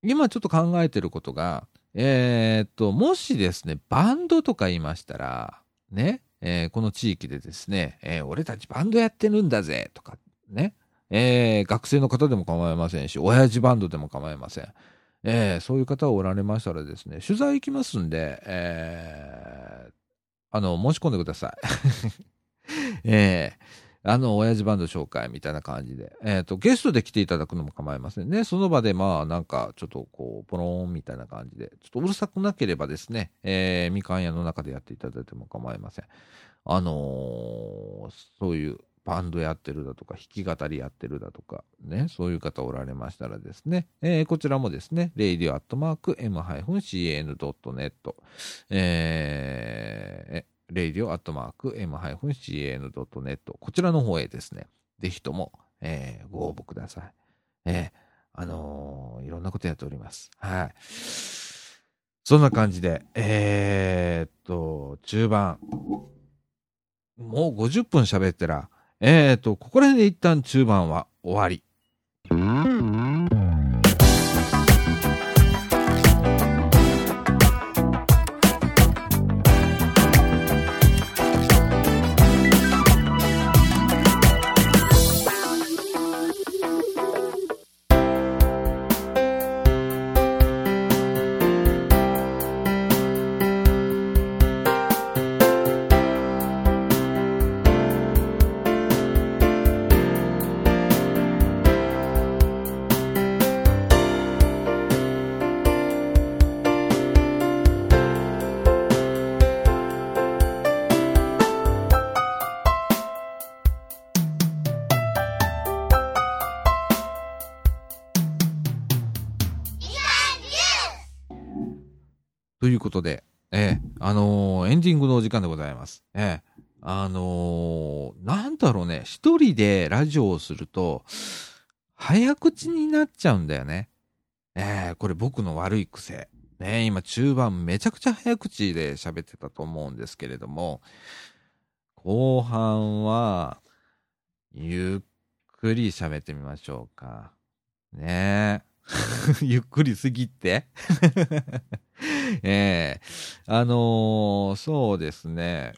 今ちょっと考えてることが、えー、と、もしですね、バンドとか言いましたら、ね、えー、この地域でですね、えー、俺たちバンドやってるんだぜ、とか、ね、え学生の方でも構いませんし、親父バンドでも構いません。えそういう方おられましたらですね、取材行きますんで、えあの、申し込んでください。えーあの、親父バンド紹介みたいな感じで、えっ、ー、と、ゲストで来ていただくのも構いませんね。その場で、まあ、なんか、ちょっとこう、ポローンみたいな感じで、ちょっとうるさくなければですね、えー、みかん屋の中でやっていただいても構いません。あのー、そういうバンドやってるだとか、弾き語りやってるだとか、ね、そういう方おられましたらですね、えー、こちらもですね、radio.m-can.net、えー、radio.m-can.net こちらの方へですね、ぜひとも、えー、ご応募ください。えー、あのー、いろんなことやっております。はい。そんな感じで、えー、っと、中盤、もう50分喋ってら、えー、っと、ここら辺で一旦中盤は終わり。いうことで、ええあのー、エンディングのお時間でございます。ええあのー、なんだろうね、一人でラジオをすると、早口になっちゃうんだよね。ええこれ僕の悪い癖。ね今中盤めちゃくちゃ早口で喋ってたと思うんですけれども、後半は、ゆっくり喋ってみましょうか。ねえ。ゆっくりすぎて ええー、あのー、そうですね。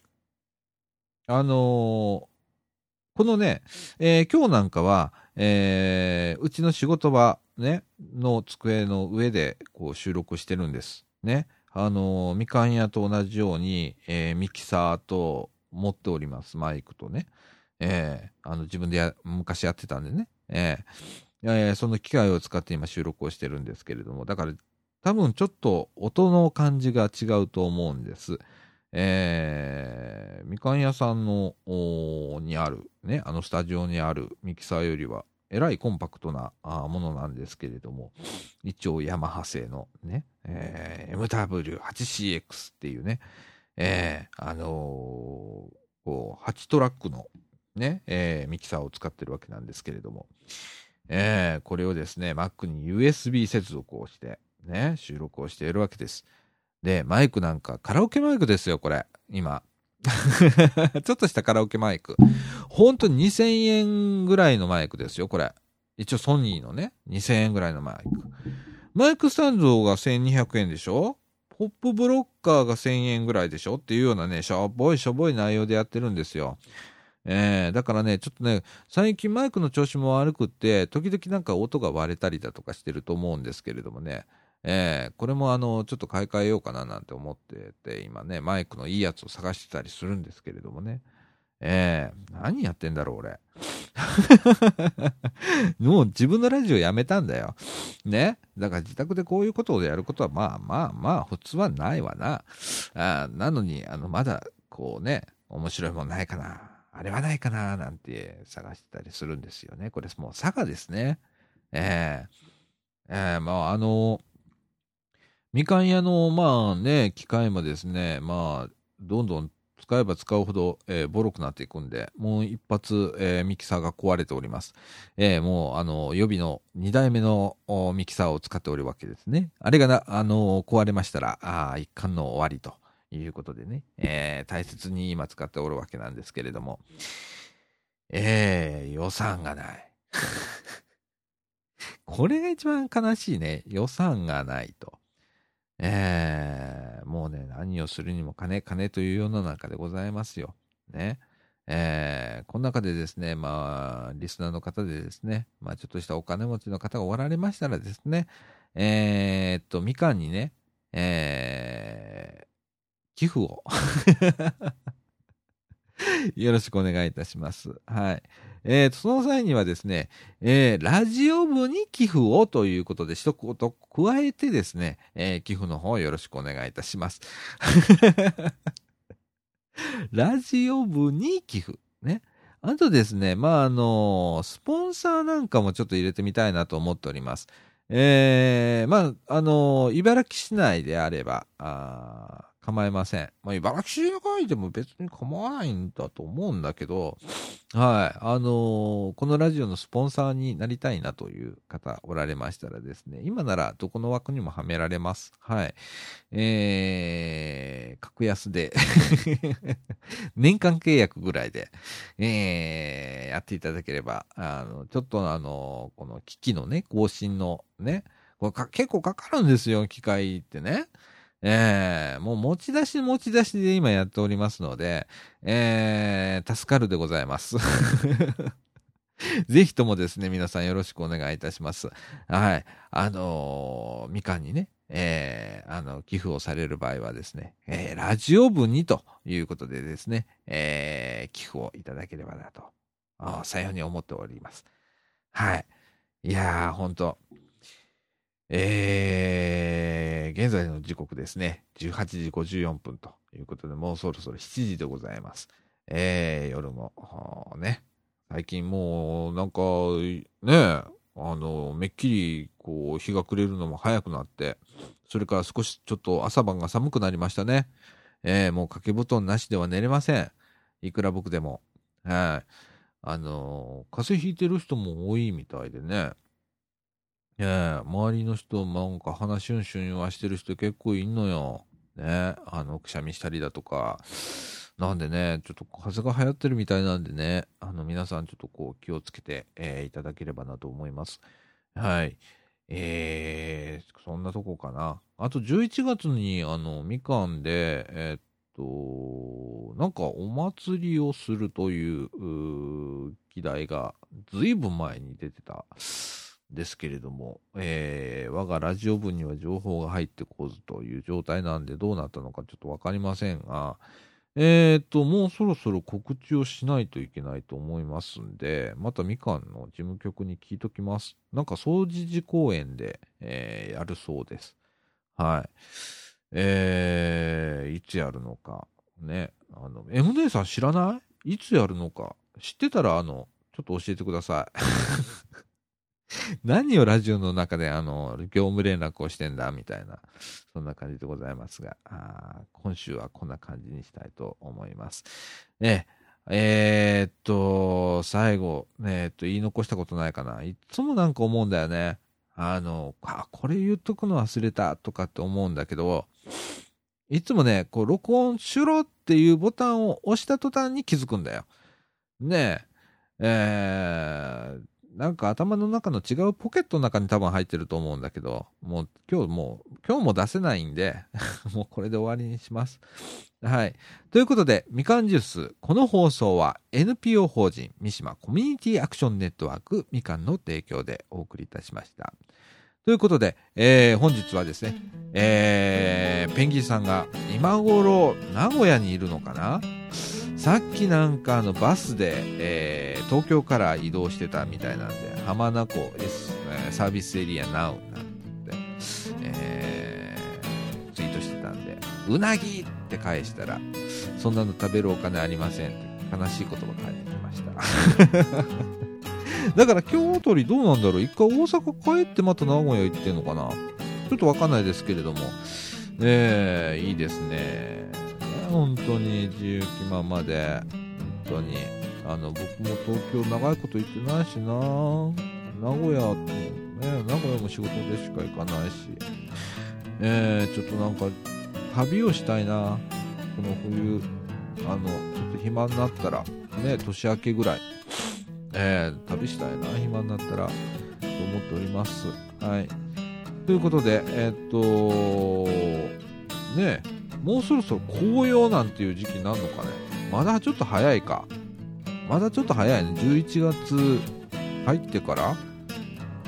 あのー、このね、え今日なんかは、えうちの仕事場、ね、の机の上でこう収録してるんです。ね。あのみかん屋と同じように、えミキサーと持っております、マイクとね。えあの自分でや昔やってたんでね。えーえー、その機械を使って今収録をしてるんですけれども、だから多分ちょっと音の感じが違うと思うんです。えー、みかん屋さんの、にある、ね、あのスタジオにあるミキサーよりは、えらいコンパクトなものなんですけれども、一応ヤマハ製のね、えー、MW8CX っていうね、えー、あのー、こう、8トラックのね、えー、ミキサーを使ってるわけなんですけれども、えー、これをですね、Mac に USB 接続をして、ね、収録をしているわけです。で、マイクなんか、カラオケマイクですよ、これ。今。ちょっとしたカラオケマイク。ほんと2000円ぐらいのマイクですよ、これ。一応ソニーのね、2000円ぐらいのマイク。マイクスタンドが1200円でしょ？ポップブロッカーが1000円ぐらいでしょ？っていうようなね、しょぼいしょぼい内容でやってるんですよ。えー、だからね、ちょっとね、最近マイクの調子も悪くって、時々なんか音が割れたりだとかしてると思うんですけれどもね、えー、これもあの、ちょっと買い替えようかななんて思ってて、今ね、マイクのいいやつを探してたりするんですけれどもね。えー、何やってんだろう、俺。もう自分のラジオやめたんだよ。ね？だから自宅でこういうことをやることは、まあまあまあ、普通はないわな。あなのに、あの、まだ、こうね、面白いもんないかな。あれはないかななんて探してたりするんですよね。これもう佐賀ですね。えー、えー、まあ、あの、みかん屋の、まあね、機械もですね、まあ、どんどん使えば使うほど、えー、ボロくなっていくんで、もう一発、えー、ミキサーが壊れております。えー、もう、あの、予備の2代目のミキサーを使っておるわけですね。あれがな、あの、壊れましたら、あ一貫の終わりということでね、えー、大切に今使っておるわけなんですけれども、えー、予算がない。これが一番悲しいね。予算がないと。えー、もうね、何をするにも金、金という世の中でございますよ。ね。えー、この中でですね、まあ、リスナーの方でですね、まあ、ちょっとしたお金持ちの方がおられましたらですね、えー、っと、みかんにね、えー、寄付を よろしくお願いいたします。はい。えー、と、その際にはですね、えー、ラジオ部に寄付をということで、一言加えてですね、えー、寄付の方よろしくお願いいたします。ラジオ部に寄付。ね。あとですね、まあ、あの、スポンサーなんかもちょっと入れてみたいなと思っております。えー、まあ、あの、茨城市内であれば、あ構いません。まあ、茨城市以外でも別に構わないんだと思うんだけど、はい。あのー、このラジオのスポンサーになりたいなという方おられましたらですね、今ならどこの枠にもはめられます。はい。えー、格安で 年間契約ぐらいで、えー、やっていただければ、あの、ちょっとあの、この機器のね、更新のね、これ結構かかるんですよ、機械ってね。ええー、もう持ち出し持ち出しで今やっておりますので、えー、助かるでございます。ぜひともですね、皆さんよろしくお願いいたします。はい。あのー、みかんにね、えー、あの、寄付をされる場合はですね、えー、ラジオ部にということでですね、えー、寄付をいただければなと、さように思っております。はい。いやー、ほんと、えー、現在の時刻ですね、18時54分ということで、もうそろそろ7時でございます。えー、夜も、ね、最近もう、なんか、ね、あの、めっきり、こう、日が暮れるのも早くなって、それから少しちょっと朝晩が寒くなりましたね。えー、もう掛け布団なしでは寝れません。いくら僕でも。はい。あの、風邪ひいてる人も多いみたいでね。周りの人、なんか鼻シュンシュン言わしてる人結構いんのよ。ね、あの、くしゃみしたりだとか。なんでね、ちょっと風が流行ってるみたいなんでね、あの、皆さんちょっとこう気をつけて、えー、いただければなと思います。はい。えー、そんなとこかな。あと11月に、あの、みかんで、えー、っと、なんかお祭りをするという、う議題が、ずいぶん前に出てた。ですけれども、えー、我がラジオ部には情報が入ってこずという状態なんでどうなったのかちょっとわかりませんが、えっ、と、もうそろそろ告知をしないといけないと思いますんで、またみかんの事務局に聞いときます。なんか、総持寺公園で、えー、やるそうです。はい。えー、いつやるのか。ね。あの、M 姉さん知らない？いつやるのか。知ってたら、あの、ちょっと教えてください。何をラジオの中であの、業務連絡をしてんだみたいな、そんな感じでございますが、あ今週はこんな感じにしたいと思います。え、えー、っと、最後、え、っと、言い残したことないかな。いつもなんか思うんだよね。あの、あ、これ言っとくの忘れたとかって思うんだけど、いつもね、こう、録音しろっていうボタンを押した途端に気づくんだよ。ねえ、えー、なんか頭の中の違うポケットの中に多分入ってると思うんだけど、もう今日もう、今日も出せないんで もうこれで終わりにします。はい。ということで、みかんジュース、この放送は NPO 法人三島コミュニティアクションネットワークみかんの提供でお送りいたしました。ということで、えー、本日はですね、えー、ペンギンさんが今頃名古屋にいるのかな？さっきなんかあのバスで、えー、東京から移動してたみたいなんで、浜名湖 S、サービスエリアナウなんて、えー、ツイートしてたんで、うなぎって返したら、そんなの食べるお金ありませんって悲しい言葉書いてきました。だから今日あたりどうなんだろう？一回大阪帰ってまた名古屋行ってんのかな？ちょっとわかんないですけれども。え、いいですね。本当に自由気ままで、本当に。あの、僕も東京長いこと行ってないしな名古屋と、ね、名古屋も仕事でしか行かないし、えー、ちょっとなんか、旅をしたいなこの冬、あの、ちょっと暇になったら、ね、年明けぐらい、えー、旅したいな暇になったら、と思っております。はい。ということで、えー、っと、ね、もうそろそろ紅葉なんていう時期になるのかね。まだちょっと早いか。まだちょっと早いね。11月入ってから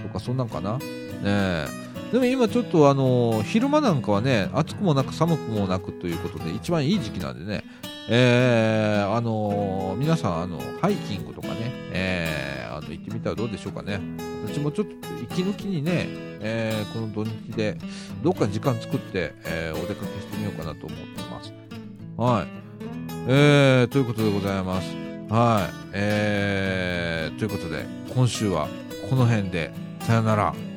とか、そんなんかな。ねえでも今ちょっとあの昼間なんかはね、暑くもなく寒くもなくということで、一番いい時期なんでね、えー、あのー、皆さん、あの、ハイキングとかね、えー、あの、行ってみたらどうでしょうかね。私もちょっと息抜きにね、えー、この土日で、どっか時間作って、えー、お出かけしてみようかなと思ってます。はい。えー、ということでございます。はい。えー、ということで、今週はこの辺で、さよなら。